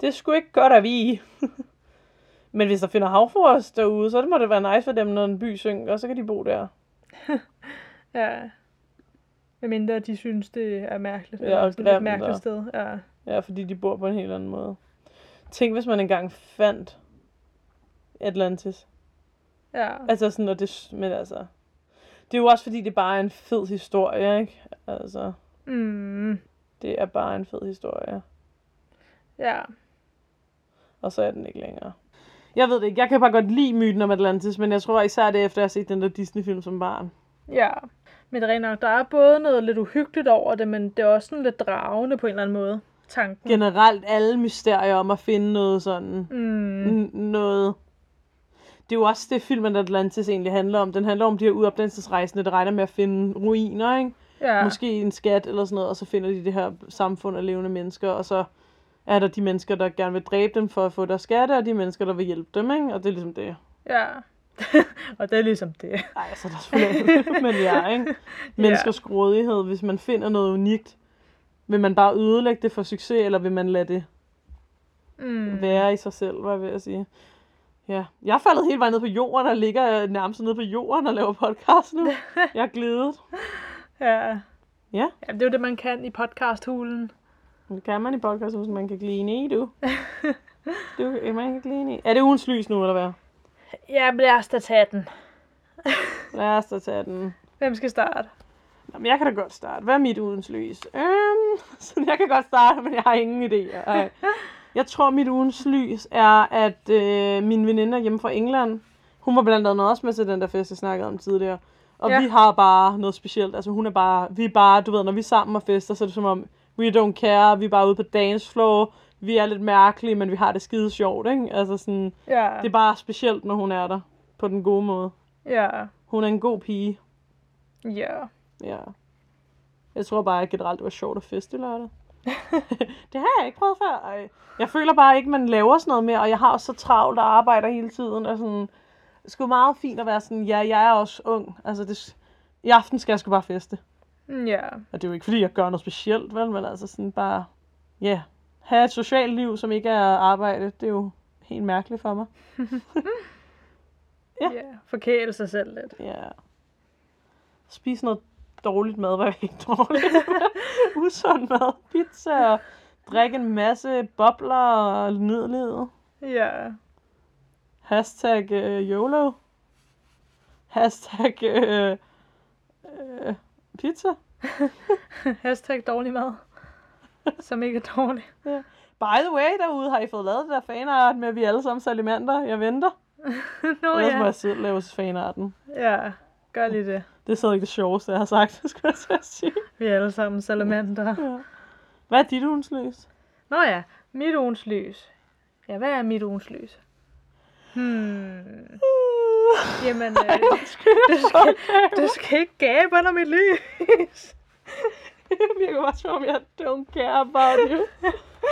det er sgu ikke godt at vi. [LAUGHS] Men hvis der finder havfruer derude, så må det være nice for dem, når en by synker, og så kan de bo der. [LAUGHS] ja. Medmindre de synes, det er mærkeligt. Ja, og sådan et grimt, mærkeligt sted. Ja. Ja, fordi de bor på en helt anden måde. Tænk, hvis man engang fandt Atlantis. ja. Altså sådan, og det, men altså... Det er jo også fordi, det bare er en fed historie, ikke? Altså, Mm, det er bare en fed historie. ja. Og så er den ikke længere. Jeg ved det ikke. Jeg kan bare godt lide myten om Atlantis, men jeg tror især det er efter, at jeg har set den der Disney-film som barn. Ja, men det er rent nok, der er både noget lidt uhyggeligt over det, men det er også sådan lidt dragende på en eller anden måde, tanken. Generelt alle mysterier om at finde noget sådan... Mm, n- noget... Det er jo også det, filmen Atlantis egentlig handler om. Den handler om de her udopdagelsesrejsende, der regner med at finde ruiner, ikke? Ja. Måske en skat eller sådan noget, og så finder de det her samfund af levende mennesker, og så er der de mennesker, der gerne vil dræbe dem for at få deres skatte, og de mennesker, der vil hjælpe dem, ikke? Og det er ligesom det. Ja. [LAUGHS] og det er ligesom det. Ej, så er der selvfølgelig men ja, ikke? [LAUGHS] Menneskers grådighed, hvis man finder noget unikt, vil man bare ødelægge det for succes, eller vil man lade det Mm. være i sig selv, hvad jeg ved at sige. Ja, jeg er faldet hele vejen ned på jorden, og ligger nærmest nede på jorden og laver podcast nu. [LAUGHS] Jeg er glædet. Ja. Ja. ja. det er jo det, man kan i podcasthulen. Det kan man i podcast, hvis man kan gline i, du. [LAUGHS] du man kan gline i. Er det ugens lys nu, eller hvad? Ja, men lad os da tage den. [LAUGHS] Lad os da tage den. Hvem skal starte? Jamen, jeg kan da godt starte. Hvad er mit ugens lys? Øhm, [LAUGHS] så jeg kan godt starte, men jeg har ingen idé. Ej. Jeg tror, mit ugens lys er, at øh, min veninde er hjemme fra England, hun var blandt andet også med til den der fest, jeg snakkede om tidligere. Og Ja. vi har bare noget specielt. Altså hun er bare, vi er bare, du ved, når vi er sammen og fester, så er det som om, we don't care, vi er bare ude på dance floor, vi er lidt mærkelige, men vi har det skide sjovt, ikke? Altså sådan, Ja. det er bare specielt, når hun er der, på den gode måde. Ja. Hun er en god pige. Ja. Ja. Jeg tror bare at generelt, det var sjovt at feste i lørdag. [LAUGHS] det har jeg ikke prøvet før. Ej. Jeg føler bare ikke, man laver sådan noget mere, og jeg har også så travlt og arbejder hele tiden. Og sådan, skulle meget fint at være sådan, ja, jeg er også ung. Altså, det, i aften skal jeg sgu bare feste. Ja. Og det er jo ikke, fordi jeg gør noget specielt, vel? Men altså sådan bare, ja, yeah. have et socialt liv, som ikke er arbejde, det er jo helt mærkeligt for mig. [LAUGHS] Ja. Ja. Forkæle sig selv lidt. Ja. Spise noget dårligt mad var ikke dårligt. [LAUGHS] Usund mad. Pizza og drikke en masse bobler og livet. Ja. Hashtag uh, YOLO. Hashtag uh, uh, pizza. [LAUGHS] Hashtag dårlig mad. Som ikke er dårlig. By the way, derude har I fået lavet det der fanart med, at vi alle sammen salamandre. Jeg venter. [LAUGHS] Nå Ellers må ja. jeg selv lave fanarten. Ja. Gør lige det. Det er så ikke det sjoveste, jeg har sagt, [LAUGHS] skulle jeg at sige. Vi er alle sammen salamander. Ja. Hvad er dit ugens løs? Nå ja, mit ugens lys. Ja, hvad er mit ugens lys? Hmm. Jamen, [LAUGHS] øh, du, skal, du skal ikke gabe under mit lys. Det [LAUGHS] virker bare som om, jeg don't care about you.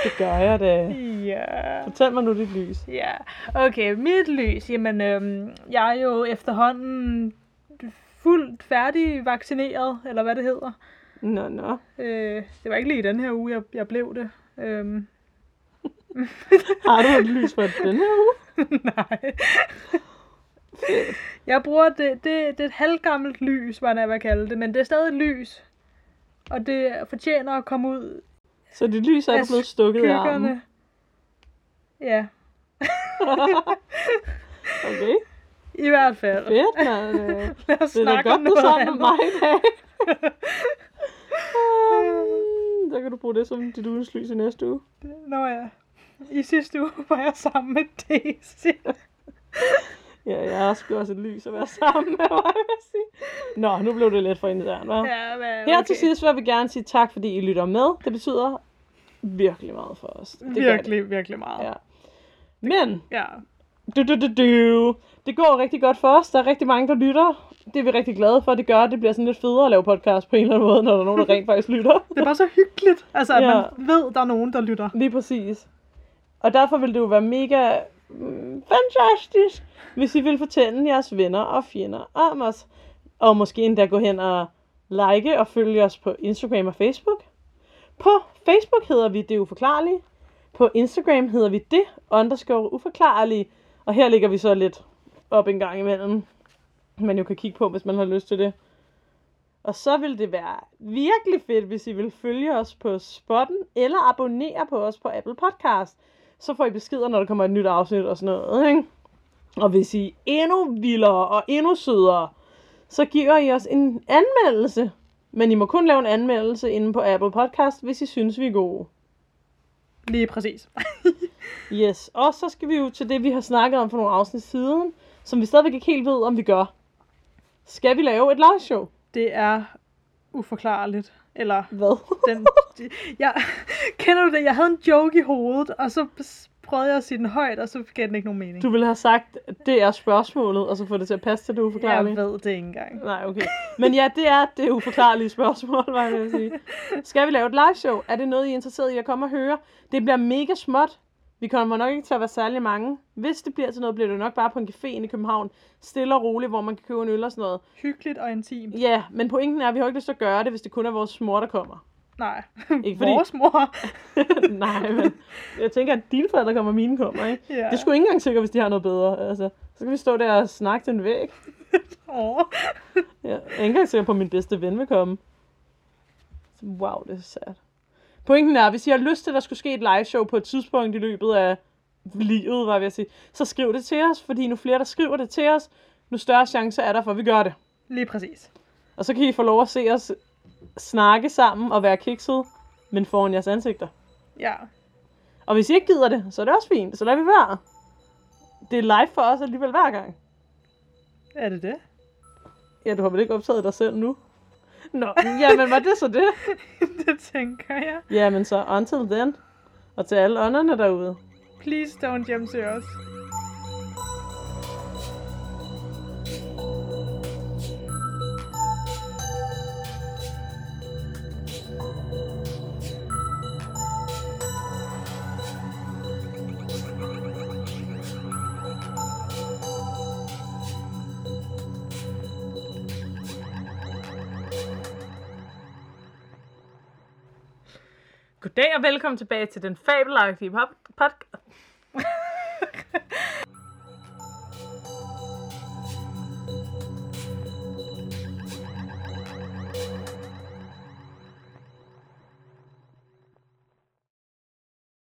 Det gør jeg da. Ja. Fortæl mig nu dit lys. Ja, okay, mit lys. Jamen, øhm, jeg er jo efterhånden fuldt færdig vaccineret, eller hvad det hedder. Nå, nå. Øh, det var ikke lige i den her uge, jeg, jeg blev det. Øhm, [LAUGHS] Har du et lys for den her uge? [LAUGHS] nej. Jeg bruger det, det, det er et halvgammelt lys, hvad jeg vil kalde det, men det er stadig et lys. Og det fortjener at komme ud Så dit lys er du blevet stukket i armen. Ja, [LAUGHS] Okay, i hvert fald. fedt, mand. Øh, Lad os Det er da snakke godt, du er noget sammen med andet. mig i dag. Så kan du bruge det som dit ugens lys i næste uge. Nå ja. I sidste uge [LAUGHS] var jeg sammen med Daisy. [LAUGHS] Ja, jeg har sgu også et lys at være sammen med mig, sige. Nå, nu blev det lidt for internt, hva'? Ja, men, Her til sidst vil vi gerne sige tak, fordi I lytter med. Det betyder virkelig meget for os. Det gør det. Virkelig, virkelig meget. Ja. Men, ja. du, du, du, du. det går rigtig godt for os. Der er rigtig mange, der lytter. Det er vi rigtig glade for. Det gør, at det bliver sådan lidt federe at lave podcast på en eller anden måde, når der er nogen, der [LAUGHS] rent faktisk lytter. Det er bare så hyggeligt, altså, at Ja. man ved, der er nogen, der lytter. Lige præcis. Og derfor vil det jo være mega mm, fantastisk, hvis I vil fortælle jeres venner og fjender om os. Og måske endda gå hen og like og følge os på Instagram og Facebook. På Facebook hedder vi Det Uforklarlige. På Instagram hedder vi Det underscore Uforklarlige. Og her ligger vi så lidt op en gang imellem. Man jo kan kigge på, hvis man har lyst til det. Og så vil det være virkelig fedt, hvis I vil følge os på Spotten, eller abonnere på os på Apple Podcast. Så får I beskeder, når der kommer et nyt afsnit og sådan noget, ikke? Og hvis I er endnu vildere og endnu sødere, så giver I os en anmeldelse. Men I må kun lave en anmeldelse inde på Apple Podcast, hvis I synes, vi er gode. Lige præcis. [LAUGHS] Yes, og så skal vi jo til det, vi har snakket om for nogle afsnit siden, som vi stadigvæk ikke helt ved, om vi gør. Skal vi lave et live show? Det er uforklarligt. Eller Hvad? den... jeg, [LAUGHS] kender du det? Jeg havde en joke i hovedet, og så prøvede jeg at sige den højt, og så gav den ikke nogen mening. Du ville have sagt, det er spørgsmålet, og så få det til at passe til det uforklarlige. jeg ved det ikke engang. Nej, okay. Men ja, det er det uforklarlige spørgsmål, hvad jeg vil sige. Skal vi lave et live show? Er det noget, I er interesseret i at komme og høre? Det bliver mega småt. Vi kommer nok ikke til at være særlig mange. Hvis det bliver til noget, bliver det nok bare på en café inde i København. Stille og roligt, hvor man kan købe en øl og sådan noget. Hyggeligt og intimt. Ja, men pointen er, at vi har ikke lyst til at gøre det, hvis det kun er vores mor, der kommer. Nej, Ikke [LAUGHS] fordi- vores mor. [LAUGHS] Nej, men jeg tænker, at dine forældre kommer, og mine kommer, ikke? Ja. Det sgu ikke engang sikkert, hvis de har noget bedre. Altså, så kan vi stå der og snakke til en væg. [LAUGHS] Åh. Ja, jeg er ikke engang sikker på, at min bedste ven vil komme. Wow, det er sad. Pointen er, hvis I har lyst til, at der skulle ske et live show på et tidspunkt i løbet af livet, var jeg ved at sige, så skriv det til os, fordi nu flere, der skriver det til os, nu større chance er der for, at vi gør det. Lige præcis. Og så kan I få lov at se os snakke sammen og være kikset, men foran jeres ansigter. Ja. Og hvis I ikke gider det, så er det også fint, så lad vi være. Det er live for os alligevel hver gang. Er det det? Ja, du har vel ikke optaget dig selv nu? Nå, jamen var det så det? [LAUGHS] det tænker jeg. Jamen så, until then. Og til alle ånderne derude. Please don't hjemsøge os. Goddag og velkommen tilbage til den fabelagtige pop- podcast.